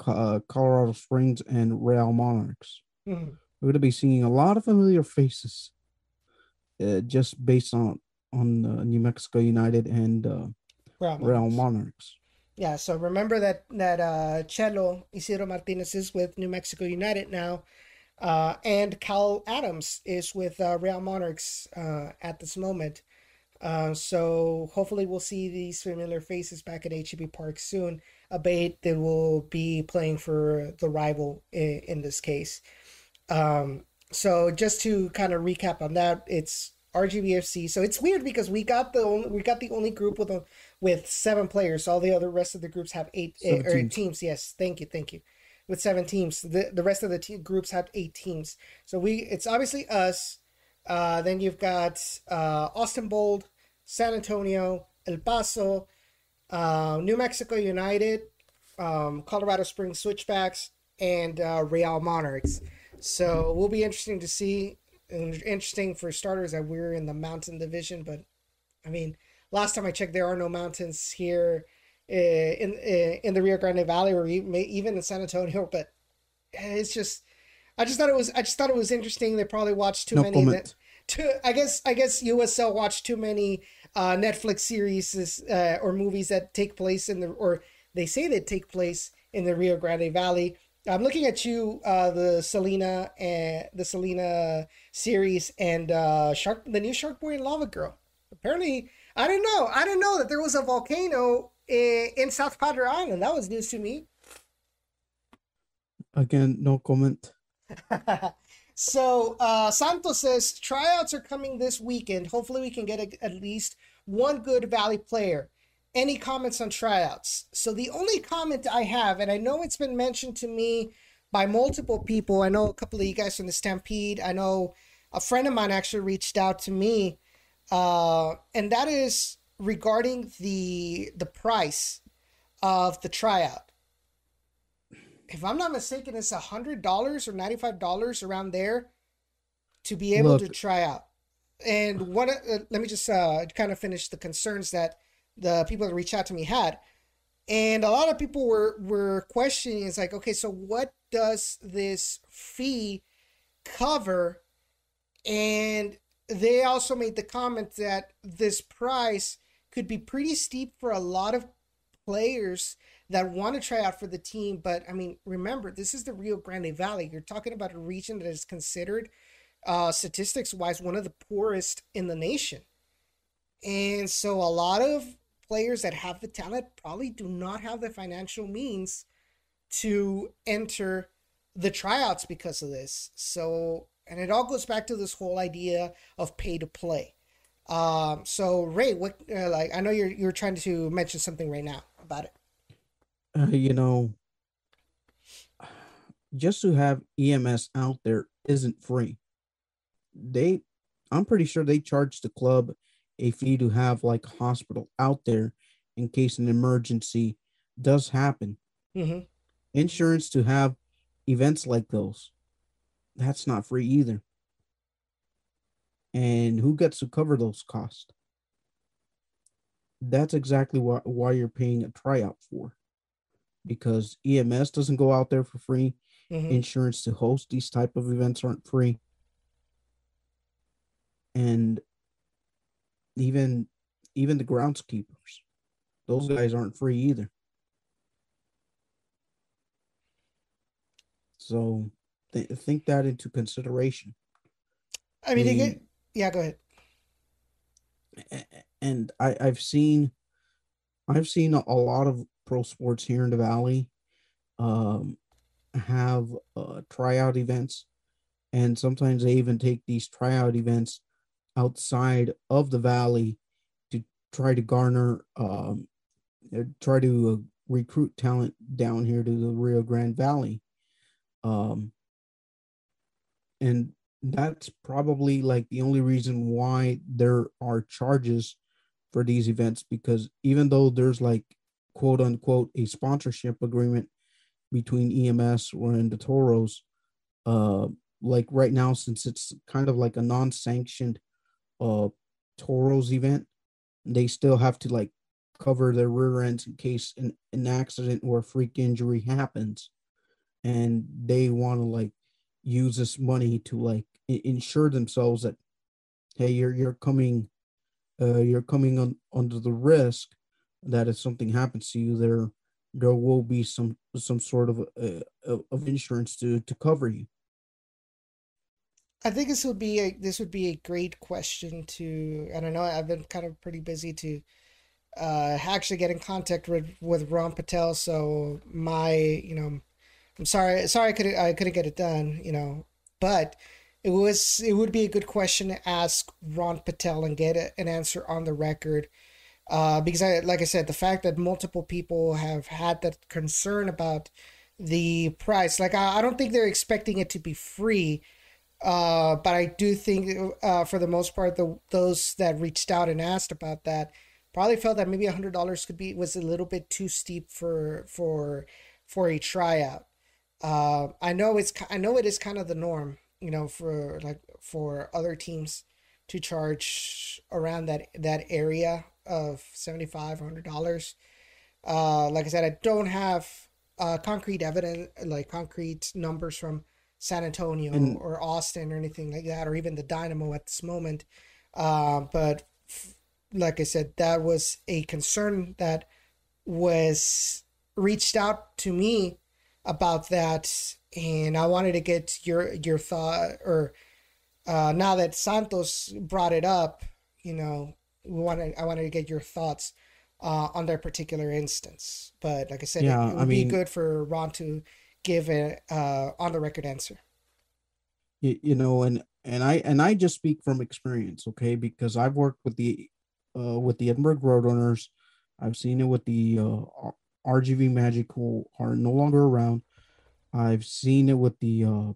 uh, Colorado Springs, and Real Monarchs. Mm-hmm. We're going to be seeing a lot of familiar faces, uh, just based on on uh, New Mexico United and uh, Real Real Monarchs. Monarchs. Yeah, so remember that that uh Chelo Isidro Martinez is with New Mexico United now. Uh, and Cal Adams is with uh, Real Monarchs uh, at this moment. Uh, so hopefully we'll see these familiar faces back at HEB Park soon. A bait that will be playing for the rival in, in this case. Um, so just to kind of recap on that, it's RGVFC. So it's weird because we got the only, we got the only group with a, with seven players. All the other rest of the groups have eight uh, teams. teams. Yes, thank you, thank you. With seven teams, the the rest of the te- groups have eight teams. So we it's obviously us. Uh, then you've got uh, Austin Bold, San Antonio, El Paso, uh, New Mexico United, um, Colorado Springs Switchbacks, and uh, Real Monarchs. So we'll be interesting to see. Interesting for starters that we're in the Mountain Division, but I mean, last time I checked, there are no mountains here in in, eh, the Rio Grande Valley or even in San Antonio. But it's just, I just thought it was, I just thought it was interesting. They probably watched too no many. That, too, I guess, I guess USL watched too many uh, Netflix series uh, or movies that take place in the, or they say they take place in the Rio Grande Valley. I'm looking at you, uh, the Selena and the Selena series, and uh, Shark, the new Shark Boy and Lava Girl. Apparently, I didn't know. I didn't know that there was a volcano in, in South Padre Island. That was news to me. Again, no comment. so uh, Santos says tryouts are coming this weekend. Hopefully, we can get a, at least one good Valley player any comments on tryouts. So the only comment I have, and I know it's been mentioned to me by multiple people. I know a couple of you guys from the Stampede. I know a friend of mine actually reached out to me, uh, and that is regarding the the price of the tryout. If I'm not mistaken, it's a hundred dollars or ninety five dollars around there to be able Look. to try out. And what? Uh, let me just uh, kind of finish the concerns that the people that reached out to me had. And a lot of people were were questioning it's like, okay, so what does this fee cover? And they also made the comment that this price could be pretty steep for a lot of players that want to try out for the team. But I mean, remember, this is the Rio Grande Valley. You're talking about a region that is considered, uh, statistics wise, one of the poorest in the nation. And so a lot of players that have the talent probably do not have the financial means to enter the tryouts because of this. So, and it all goes back to this whole idea of pay to play. Um, so Ray, what uh, like I know you're you're trying to mention something right now about it. Uh, you know, just to have EMS out there isn't free. They, I'm pretty sure they charge the club a fee to have like a hospital out there in case an emergency does happen. Mm-hmm. Insurance to have events like those, that's not free either. And who gets to cover those costs? That's exactly why, why you're paying a tryout for. Because EMS doesn't go out there for free. Mm-hmm. Insurance to host these type of events aren't free. And even even the groundskeepers those guys aren't free either so th- think that into consideration i mean and, get, yeah go ahead and i i've seen i've seen a, lot of pro sports here in the valley um have uh, tryout events and sometimes they even take these tryout events outside of the valley to try to garner, um, uh, try to uh, recruit talent down here to the Rio Grande Valley. Um, and that's probably like the only reason why there are charges for these events because even though there's like quote unquote a sponsorship agreement between EMS or and the Toros, uh, like right now since it's kind of like a non-sanctioned uh Toros event, they still have to like cover their rear ends in case an, an accident or a freak injury happens. And they want to like use this money to like ensure themselves that hey, you're you're coming uh you're coming on under the risk that if something happens to you there there will be some some sort of uh, of insurance to to cover you I think this would be a this would be a great question to, I know I've been kind of pretty busy to uh, actually get in contact with with Ron Patel. So my, you know, I'm sorry, sorry I couldn't I couldn't get it done, you know, but it was it would be a good question to ask Ron Patel and get a, an answer on the record. Uh, because I, like I said, the fact that multiple people have had that concern about the price, like I, I don't think they're expecting it to be free. Uh, but I do think, uh, for the most part, the those that reached out and asked about that probably felt that maybe a hundred dollars could be was a little bit too steep for for for a tryout. Uh, I know it's I know it is kind of the norm, you know, for like for other teams to charge around that that area of seventy five hundred dollars. Uh, like I said, I don't have uh, concrete evidence, like concrete numbers from San Antonio and, or Austin or anything like that, or even the Dynamo at this moment. Uh, but f- like I said, that was a concern that was reached out to me about that, and I wanted to get your your thought. Or uh, now that Santos brought it up, you know, we wanted I wanted to get your thoughts uh, on their particular instance. But like I said, yeah, it, it would I mean, be good for Ron to give a uh, on the record answer. You, you know, and and I and I just speak from experience, okay? Because I've worked with the uh, with the Edinburg Roadrunners. I've seen it with the uh, RGV Magic who are no longer around. I've seen it with the uh,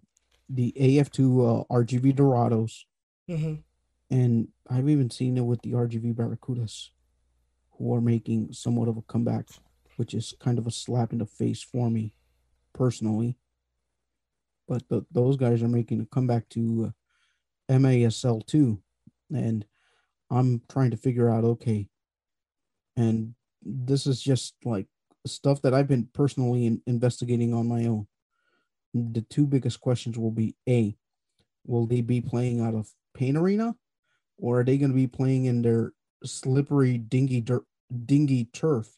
the AF2 uh, RGV Dorados. Mm-hmm. And I've even seen it with the RGV Barracudas who are making somewhat of a comeback, which is kind of a slap in the face for me personally. But the, those guys are making a comeback to uh, MASL too. And I'm trying to figure out okay. And this is just like stuff that I've been personally in, investigating on my own. The two biggest questions will be A, will they be playing out of Payne Arena or are they going to be playing in their slippery dingy dirt, dingy turf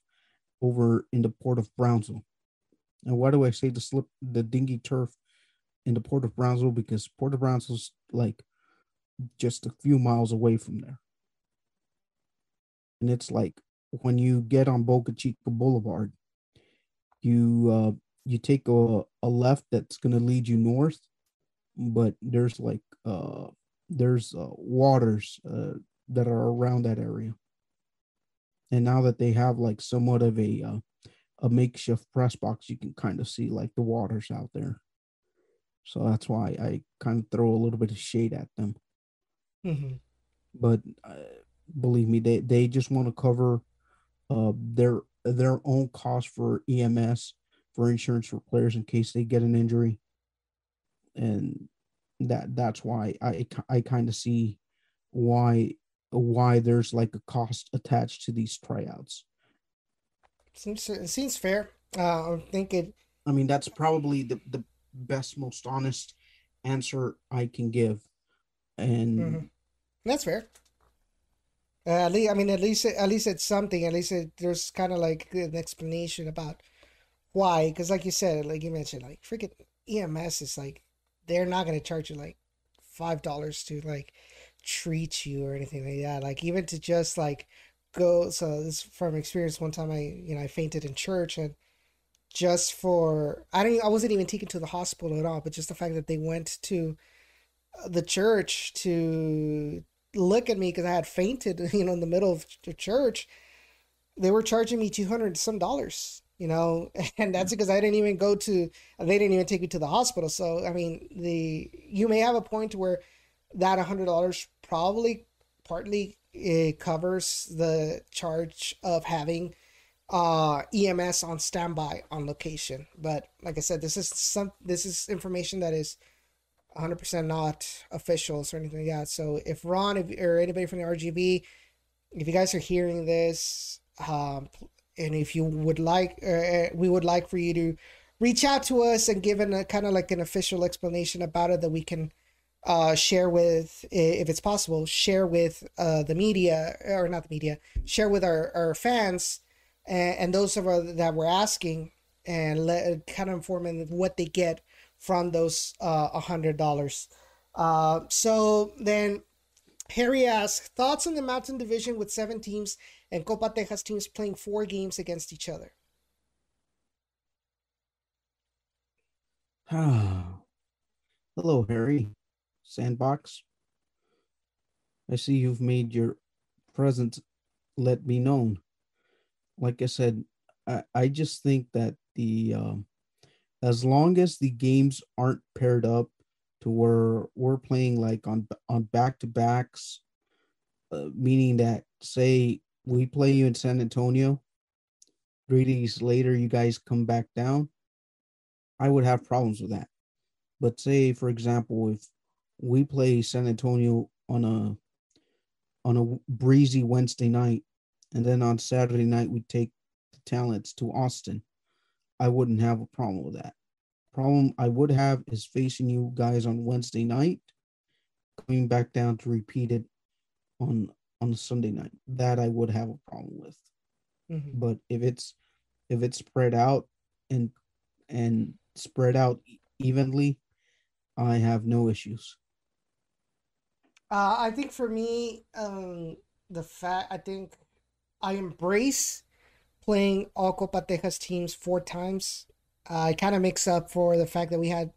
over in the port of Brownsville? And why do I say the slip the dingy turf in the port of Brownsville? Because Port of Brownsville's like just a few miles away from there and it's like when you get on Boca Chica Boulevard, you uh, you take a, a left that's gonna lead you north, but there's like uh, there's uh, waters uh, that are around that area, and now that they have like somewhat of a uh, a makeshift press box, you can kind of see like the waters out there. So that's why I kind of throw a little bit of shade at them. Mm-hmm. But uh, believe me, they they just want to cover uh, their their own cost for EMS for insurance for players in case they get an injury, and that that's why I I kind of see why why there's like a cost attached to these tryouts. Seems it seems fair. Uh, I think it. I mean, that's probably the the best, most honest answer I can give, and mm-hmm. that's fair. Uh, at least, I mean, at least, at least it's something. At least it, there's kind of like an explanation about why. Because, like you said, like you mentioned, like freaking EMS is like they're not gonna charge you like five dollars to like treat you or anything like that. Like even to just like go. So this from experience. One time, I you know I fainted in church and just for I didn't I wasn't even taken to the hospital at all, but just the fact that they went to the church to look at me because I had fainted, you know, in the middle of the church. They were charging me two hundred some dollars, you know, and that's because I didn't even go to. They didn't even take me to the hospital. So I mean, the you may have a point where that hundred dollars probably partly it covers the charge of having uh EMS on standby on location. But like I said, this is some this is information that is 100% not officials or anything like that. So if Ron if, or anybody from the RGV, if you guys are hearing this, um, and if you would like, uh, we would like for you to reach out to us and give a kind of like an official explanation about it that we can uh, share with, if it's possible, share with uh, the media or not the media, share with our, our fans and, and those of us that we're asking and let kind of inform them what they get from those uh, a hundred dollars. Uh, so then Harry asks thoughts on the Mountain Division with seven teams and Copa Tejas teams playing four games against each other. Hello, Harry. Sandbox. I see you've made your presence let me known. Like I said, I, I just think that the um, as long as the games aren't paired up to where we're playing like on on back to backs, uh, meaning that say we play you in San Antonio, three days later you guys come back down, I would have problems with that. But say for example, if we play San Antonio on a on a breezy Wednesday night, and then on Saturday night we take the talents to Austin, I wouldn't have a problem with that. Problem I would have is facing you guys on Wednesday night, coming back down to repeat it on on Sunday night. That I would have a problem with. Mm-hmm. But if it's if it's spread out and and spread out evenly, I have no issues. Uh, I think for me, um, the fact I think I embrace playing all Copa Tejas teams four times. Uh, it kind of makes up for the fact that we had,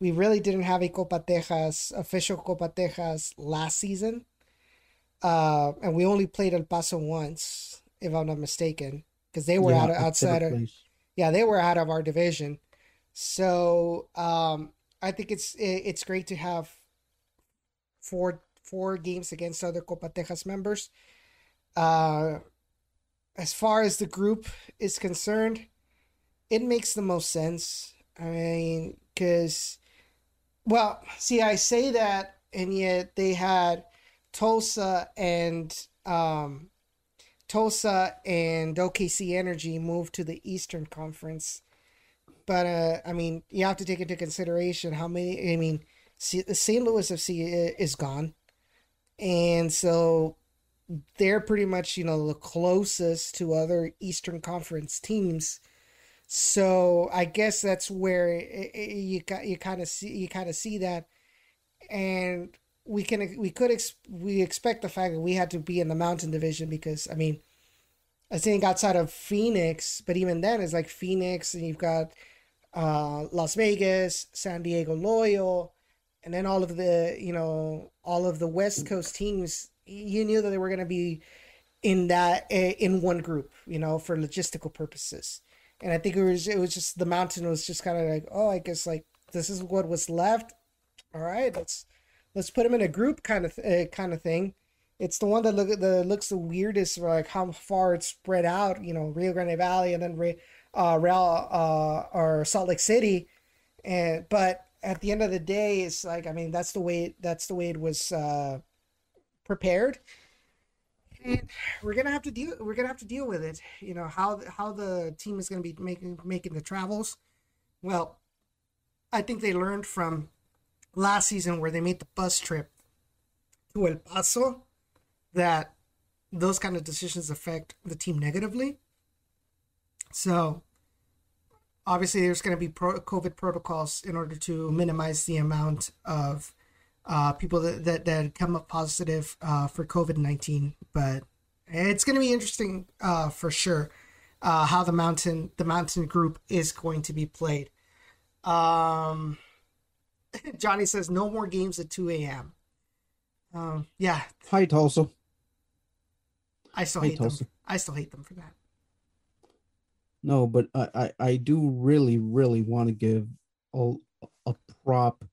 we really didn't have a Copa Tejas official Copa Tejas last season, uh, and we only played El Paso once, if I'm not mistaken, because they were yeah, out of, outside of, yeah, they were out of our division. So um, I think it's it's great to have four four games against other Copa Tejas members. Uh, as far as the group is concerned, it makes the most sense. I mean, because, well, see, I say that, and yet they had Tulsa and um, Tulsa and OKC Energy move to the Eastern Conference. But uh, I mean, you have to take into consideration how many. I mean, see the St. Louis FC is gone, and so they're pretty much you know the closest to other Eastern Conference teams. So I guess that's where it, it, you you kind of see you kind of see that, and we can we could ex, we expect the fact that we had to be in the Mountain Division because I mean, I think outside of Phoenix, but even then it's like Phoenix and you've got uh, Las Vegas, San Diego Loyal, and then all of the you know all of the West Coast teams. You knew that they were going to be in that eh, in one group, you know, for logistical purposes. And I think it was it was just the mountain was just kind of like, oh, I guess like this is what was left. All right, let's let's put them in a group kind of uh, kind of thing. It's the one that look that looks the weirdest, like how far it's spread out. You know, Rio Grande Valley and then uh, Real uh, or Salt Lake City, and but at the end of the day, it's like I mean that's the way that's the way it was uh, prepared, and we're gonna have to deal we're gonna have to deal with it. You know how how the team is gonna be making making the travels. Well, I think they learned from last season where they made the bus trip to El Paso that those kind of decisions affect the team negatively. So obviously there's going to be pro- COVID protocols in order to minimize the amount of uh, people that, that, that come up positive uh, for COVID 19. But it's going to be interesting uh, for sure uh, how the mountain the mountain group is going to be played. Um, Johnny says no more games at 2 a.m. Um, yeah. Hi, Tulsa. I still Hi, hate Tulsa. them. I still hate them for that. No, but I, I, I do really, really want to give a, a prop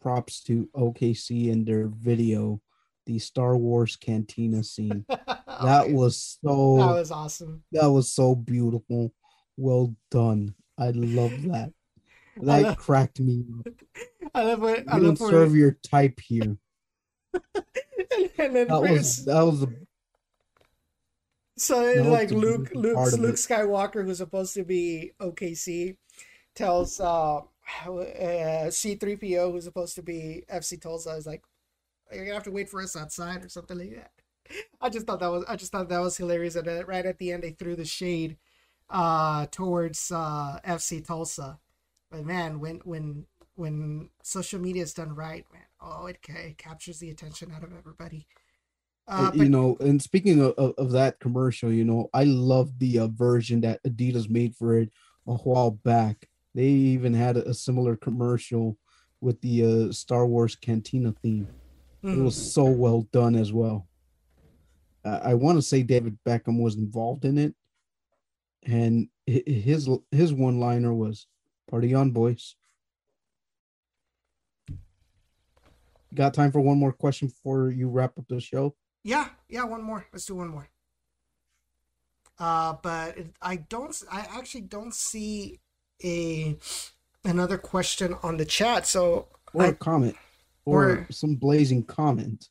props to OKC and their video, the Star Wars Cantina scene. that was so that was awesome. That was so beautiful. Well done. I love that. That love, cracked me. I love it. You I don't serve your type here. and then that was that was a so like Luke, Luke, Luke Skywalker, who's supposed to be OKC, tells uh, uh, C3PO, who's supposed to be FC Tulsa, is like, "You're gonna have to wait for us outside or something like that." I just thought that was I just thought that was hilarious. And uh, right at the end, they threw the shade uh, towards uh, FC Tulsa. But man, when when when social media is done right, man, Oh, it, it captures the attention out of everybody. Uh, Uh, you know, and speaking of, of, of that commercial, you know, I love the uh, version that Adidas made for it a while back. They even had a, a similar commercial with the uh, Star Wars Cantina theme. It mhm. was so well done as well. Uh, I want to say David Beckham was involved in it, and his his one liner was "Party on, boys." Got time for one more question before you wrap up the show? Yeah, yeah, one more. Let's do one more. Uh, but I don't. I actually don't see a another question on the chat. So or I- a comment or, or- some blazing comment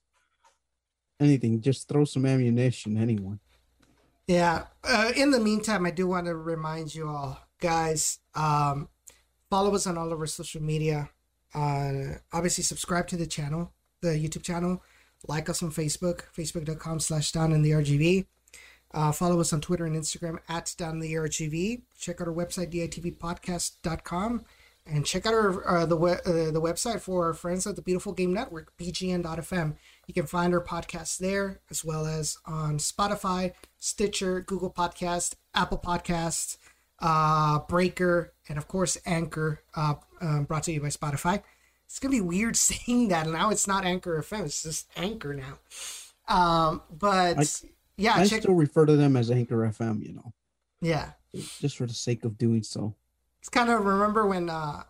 anything just throw some ammunition anyone yeah. Uh, in the meantime, I do want to remind you all, guys. Um, follow us on all of our social media. Uh, obviously, subscribe to the channel, the YouTube channel. Like us on Facebook, facebook.com slash down in the RGV. Uh, follow us on Twitter and Instagram at down the RGV. Check out our website, ditvpodcast.com. And check out our uh, the uh, the website for our friends at the Beautiful Game Network, bgn.fm. You can find our podcasts there, as well as on Spotify, Stitcher, Google Podcast, Apple Podcasts, uh, Breaker, and of course Anchor, uh, um, brought to you by Spotify. It's gonna be weird saying that now. It's not Anchor FM; it's just Anchor now. Um, but I- yeah, i check. still refer to them as anchor fm you know yeah, just for the sake of doing so it's kind of remember when uh,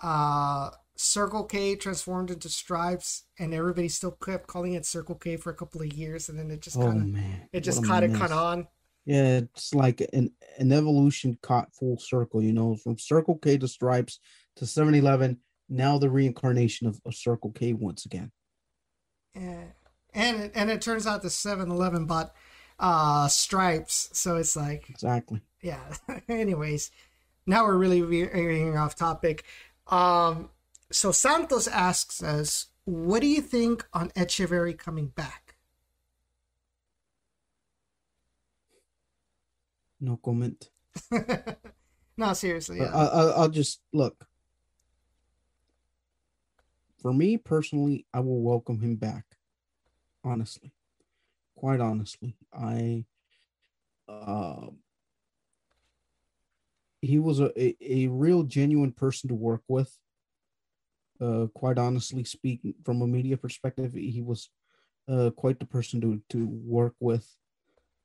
uh, Circle K transformed into Stripes, and everybody still kept calling it Circle K for a couple of years, and then it just oh kind of man it just caught it caught on. yeah it's like an an evolution caught full circle you know from circle k to stripes to 7-eleven now the reincarnation of, of circle k once again Yeah. And it, and it turns out the 7-Eleven bought uh stripes, so it's like exactly yeah. Anyways, now we're really veering off topic. Um, so Santos asks us, "What do you think on Echeverry coming back?" no comment no, seriously. Yeah. I, I'll just look for me personally i will welcome him back honestly quite honestly i uh, he was a, a, a real genuine person to work with uh quite honestly speaking from a media perspective he was uh quite the person to to work with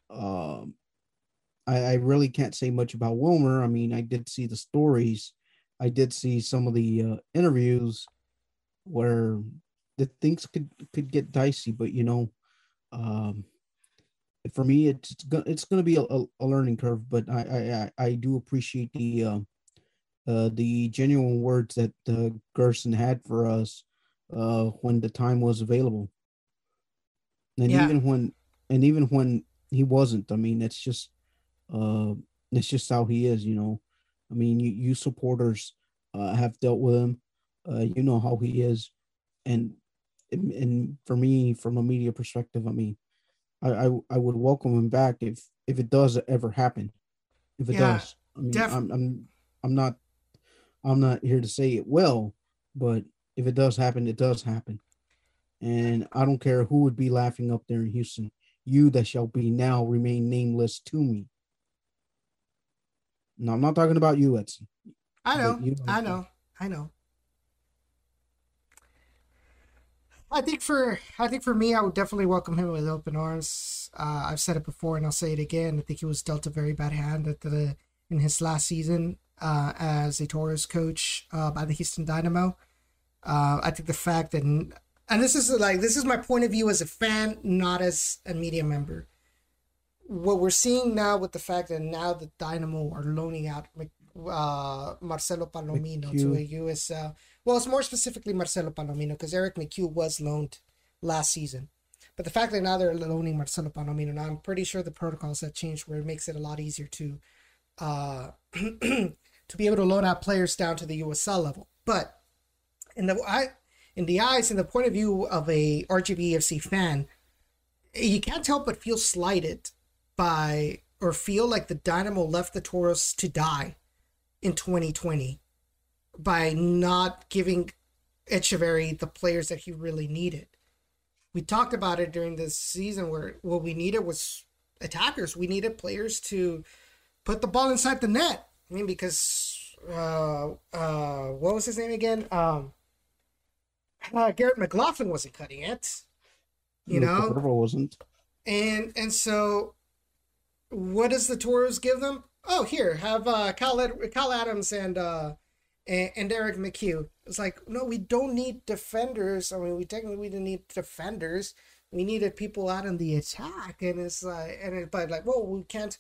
um I, I really can't say much about Wilmer. I mean, I did see the stories. I did see some of the uh, interviews where the things could could get dicey, but you know, um, for me, it's gonna it's gonna be a, a, learning curve. But I I, I do appreciate the uh, uh, the genuine words that uh, Gerson had for us uh, when the time was available, and Yeah. even when and even when he wasn't. I mean, it's just uh, it's just how he is. You know, I mean, you you supporters uh, have dealt with him. Uh, you know how he is, and and- and for me, from a media perspective, I mean, I I, I would welcome him back if if it does ever happen. If it Yeah, does, I mean, def- I'm I'm I'm not I'm not here to say it will, but if it does happen, it does happen. And I don't care who would be laughing up there in Houston. You that shall be now remain nameless to me. No, I'm not talking about you, Edson. I know. You I know. I know. I think for I think for me, I would definitely welcome him with open arms. Uh, I've said it before, and I'll say it again. I think he was dealt a very bad hand at the in his last season uh, as a Toros coach uh, by the Houston Dynamo. Uh, I think the fact that, and this is like this is my point of view as a fan, not as a media member. What we're seeing now with the fact that now the Dynamo are loaning out uh, Marcelo Palomino to a USL. Well, it's more specifically Marcelo Palomino because Erik McCue was loaned last season. But the fact that now they're loaning Marcelo Palomino, now I'm pretty sure the protocols have changed where it makes it a lot easier to uh, to be able to loan out players down to the USL level. But in the I in the eyes and the point of view of a RGVFC fan, you can't help but feel slighted by or feel like the Dynamo left the Toros to die in 2020 by not giving Echeverry the players that he really needed. We talked about it during this season where what we needed was attackers. We needed players to put the ball inside the net. I mean, because uh, uh, what was his name again? Um, uh, Garrett McLaughlin wasn't cutting it. You know, wasn't. And and so, what does the Toros give them? Oh, here have uh, Cal Ed- Cal Adams and uh, and, and Derek McCue. It's like no, we don't need defenders. I mean, we technically we didn't need defenders. We needed people out in the attack, and it's like and it, but like, well, we can't.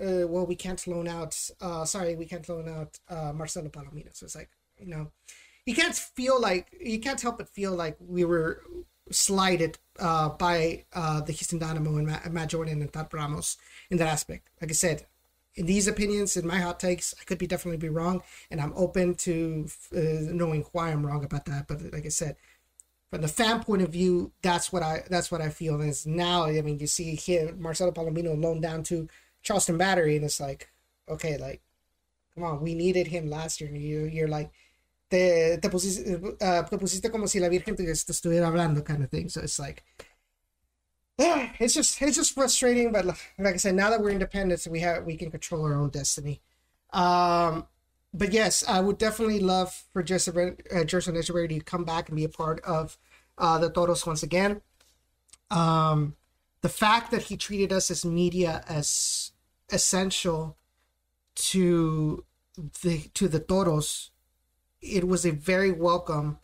Uh, well, we can't loan out. Uh, sorry, we can't loan out uh, Marcelo Palomino. So it's like you know, you can't feel like you can't help but feel like we were slighted uh, by uh, the Houston Dynamo and Matt Jordan and Tab Ramos in that aspect. Like I said, in these opinions, in my hot takes, I could be definitely be wrong, and I'm open to uh, knowing why I'm wrong about that. But like I said, from the fan point of view, that's what I that's what I feel is now. I mean, you see here Marcelo Palomino loaned down to Charleston Battery, and it's like, okay, like, come on, we needed him last year, and you you're like te, te, pusiste, uh, te pusiste como si la Virgen te, estuviera hablando kind of thing. So it's like, yeah, it's just it's just frustrating. But like I said, now that we're independent, we have we can control our own destiny. Um, but yes, I would definitely love for Joseph uh, Gerson Echeverry to come back and be a part of uh, the Toros once again. Um, the fact that he treated us as media as essential to the to the Toros it was a very welcome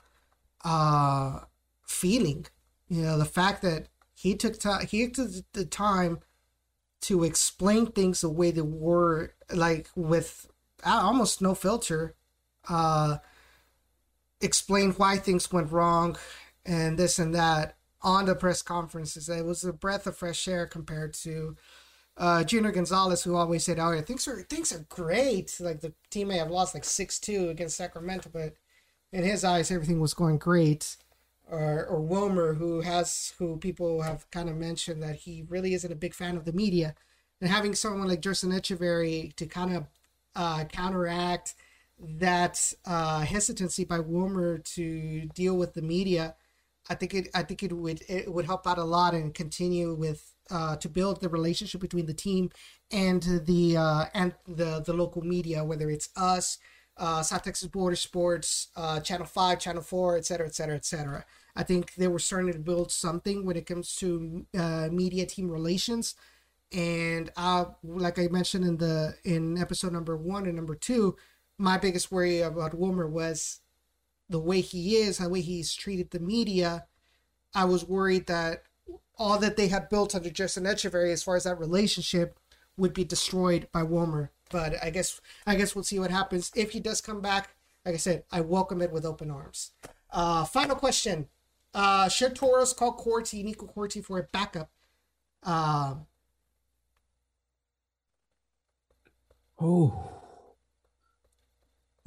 uh feeling you know the fact that he took time he took the time to explain things the way they were like with uh, almost no filter uh explain why things went wrong and this and that on the press conferences it was a breath of fresh air compared to uh, Junior Gonzalez, who always said, "Oh, things are things are great." Like the team may have lost like six two against Sacramento, but in his eyes, everything was going great. Or or Wilmer, who has who people have kind of mentioned that he really isn't a big fan of the media, and having someone like Gerson Echeverry to kind of uh, counteract that uh, hesitancy by Wilmer to deal with the media, I think it I think it would it would help out a lot and continue with uh, to build the relationship between the team and the uh, and the the local media, whether it's us, uh, South Texas Border Sports, uh, Channel Five, Channel Four, et cetera, et cetera, et cetera. I think they were starting to build something when it comes to uh, media team relations, and like I mentioned in the in episode number one and number two, my biggest worry about Wilmer was the way he is, the way he's treated the media. I was worried that all that they had built under Justin Echeverry as far as that relationship would be destroyed by Wilmer. But I guess I guess we'll see what happens if he does come back. Like I said, I welcome it with open arms. Uh, final question: uh, Should Toros call Corti, Nico Corti, for a backup? Uh, oh,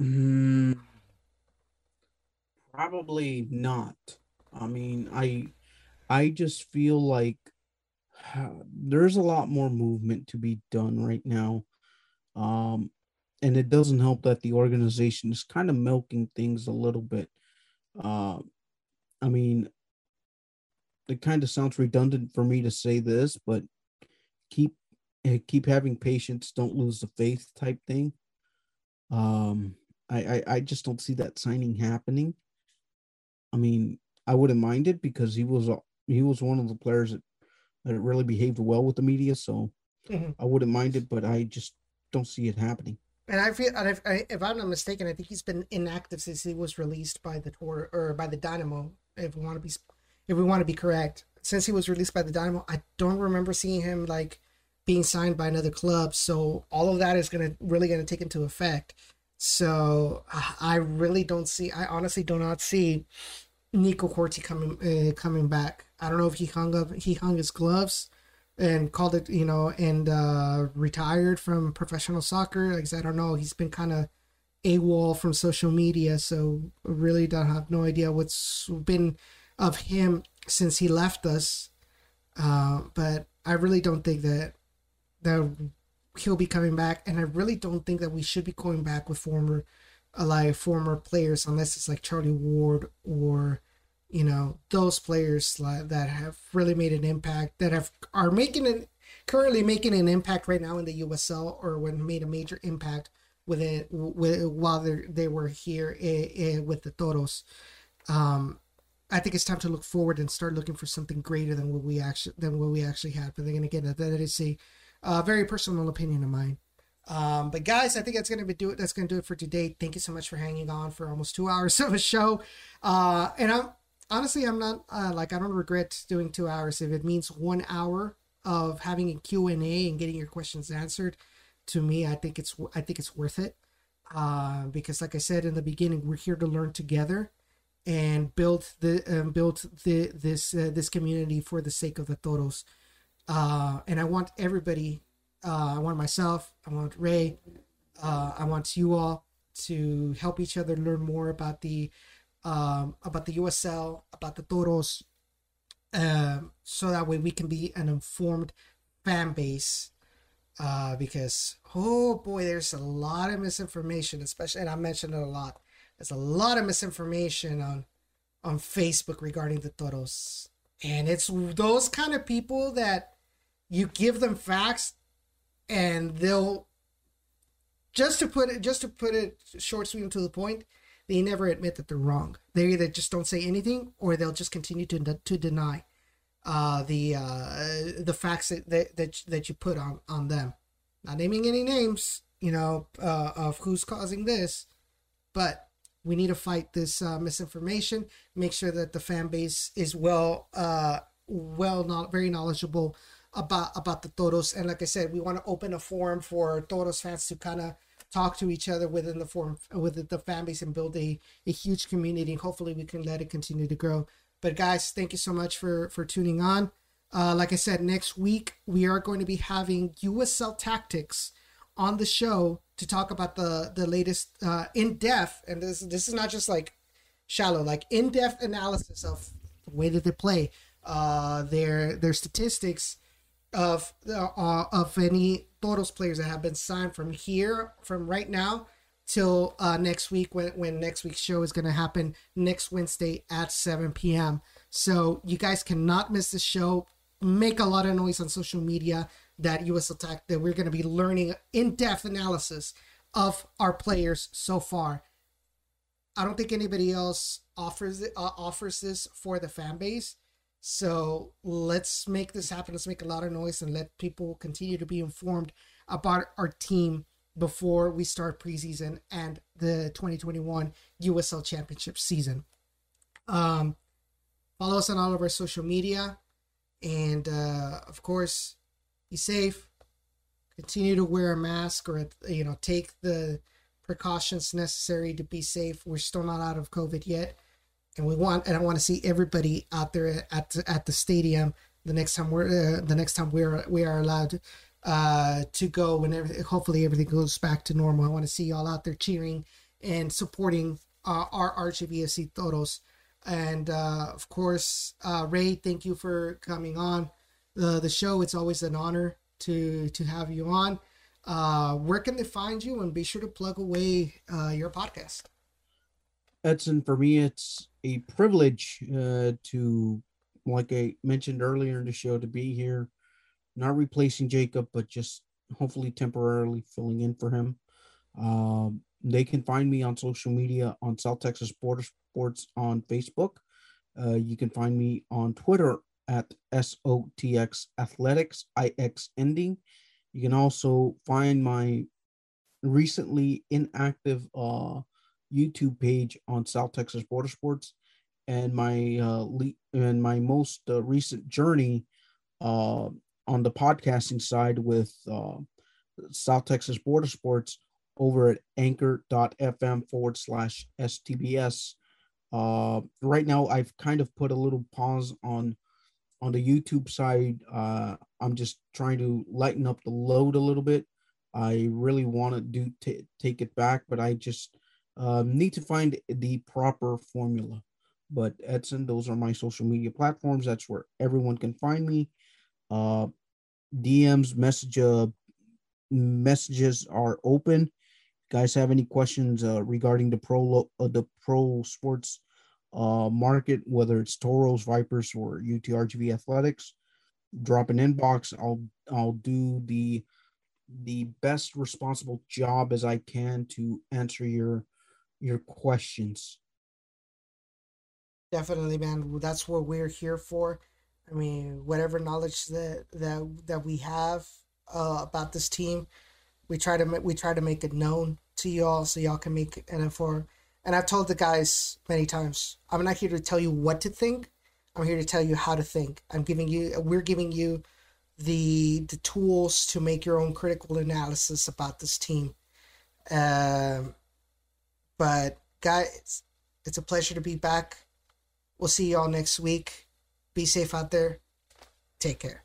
mm, probably not. I mean, I I just feel like there's a lot more movement to be done right now. Um, and it doesn't help that the organization is kind of milking things a little bit. Uh, I mean, it kind of sounds redundant for me to say this, but keep eh, keep having patience, don't lose the faith type thing. Um, I, I, I just don't see that signing happening. I mean, I wouldn't mind it because he was a, he was one of the players that, that really behaved well with the media. So mm-hmm. I wouldn't mind it, but I just don't see it happening. And I feel, if, if I'm not mistaken, I think he's been inactive since he was released by the tour or by the Dynamo. If we want to be, if we want to be correct, since he was released by the Dynamo, I don't remember seeing him like being signed by another club. So all of that is gonna really gonna take into effect. So I really don't see. I honestly do not see Nico Corti coming uh, coming back. I don't know if he hung up he hung his gloves and called it, you know, and uh, retired from professional soccer. Like I, said, I don't know. He's been kind of AWOL from social media, so really don't have no idea what's been of him since he left us. Uh, but I really don't think that that he'll be coming back, and I really don't think that we should be going back with former like former players, unless it's like Charlie Ward or you know those players that have really made an impact that have are making an currently making an impact right now in the USL or when made a major impact with it with, while they they were here with the Toros. Um, I think it's time to look forward and start looking for something greater than what we actually than what we actually had. But then again, that, that is a very personal opinion of mine. Um, but guys, I think that's gonna be do it. That's gonna do it for today. Thank you so much for hanging on for almost two hours of a show. Uh, and I'm honestly, I'm not uh, like I don't regret doing two hours if it means one hour of having a Q and A and getting your questions answered. To me, I think it's I think it's worth it. Uh, because like I said in the beginning, we're here to learn together and build the um, build the this uh, this community for the sake of the toros. Uh, and I want everybody. Uh, I want myself. I want Rey. Uh, I want you all to help each other learn more about the um, about the USL, about the toros, um, so that way we can be an informed fan base. Uh, because oh boy, there's a lot of misinformation, especially, and I mentioned it a lot there's a lot of misinformation on on Facebook regarding the toros. And it's those kind of people that you give them facts and they'll just to put it just to put it short sweet and to the point, they never admit that they're wrong. They either just don't say anything or they'll just continue to to deny uh, the uh, the facts that, that that you put on on them. Not naming any names, you know, uh, of who's causing this, but we need to fight this uh, misinformation. Make sure that the fan base is well, uh, well, not very knowledgeable about about the Toros. And like I said, we want to open a forum for Toros fans to kind of talk to each other within the form within the base, and build a a huge community. Hopefully, we can let it continue to grow. But guys, thank you so much for for tuning on. Uh, like I said, next week we are going to be having USL Tactics on the show to talk about the the latest uh, in depth, and this this is not just like shallow, like in depth analysis of the way that they play, uh, their their statistics of uh, of any Toros players that have been signed from here from right now till uh, next week when when next week's show is going to happen next Wednesday at 7 p.m. So you guys cannot miss the show. Make a lot of noise on social media that US attack that we're going to be learning in-depth analysis of our players so far. I don't think anybody else offers uh, offers this for the fan base. So let's make this happen. Let's make a lot of noise and let people continue to be informed about our team before we start preseason and the 2021 USL Championship season. Um, follow us on all of our social media, and uh, of course, be safe, continue to wear a mask or you know take the precautions necessary to be safe. We're still not out of COVID yet, and we want and I want to see everybody out there at at the stadium the next time we're uh, the next time we're we are allowed uh, to go when everything, hopefully everything goes back to normal. I want to see y'all out there cheering and supporting uh, our RGVFC Toros. And uh, of course, uh, Rey, thank you for coming on the the show. It's always an honor to to have you on. Uh, where can they find you? And be sure to plug away uh, your podcast. Edson, for me, it's a privilege uh, to, like I mentioned earlier in the show, to be here, not replacing Jacob, but just hopefully temporarily filling in for him. Um, they can find me on social media on South Texas Border Sports on Facebook. Uh, you can find me on Twitter at SOTX Athletics, IX ending. You can also find my recently inactive uh, YouTube page on South Texas Border Sports and my uh, le- and my most uh, recent journey uh, on the podcasting side with uh, South Texas Border Sports over at anchor.fm forward slash STBS. Uh, right now, I've kind of put a little pause on on the YouTube side, uh, I'm just trying to lighten up the load a little bit. I really want to do t- take it back, but I just um, need to find the proper formula. But Edson, those are my social media platforms. That's where everyone can find me. Uh, DMs, message, uh, messages are open. guys have any questions uh, regarding the pro uh, the pro sports uh, market, whether it's Toros, Vipers, or UTRGV Athletics, drop an inbox. I'll I'll do the the best responsible job as I can to answer your your questions. Definitely, man. That's what we're here for. I mean, whatever knowledge that that that we have uh, about this team, we try to we try to make it known to y'all so y'all can make an informed. And I've told the guys many times, I'm not here to tell you what to think. I'm here to tell you how to think. I'm giving you, we're giving you the the tools to make your own critical analysis about this team. Um, but guys, it's a pleasure to be back. We'll see y'all next week. Be safe out there. Take care.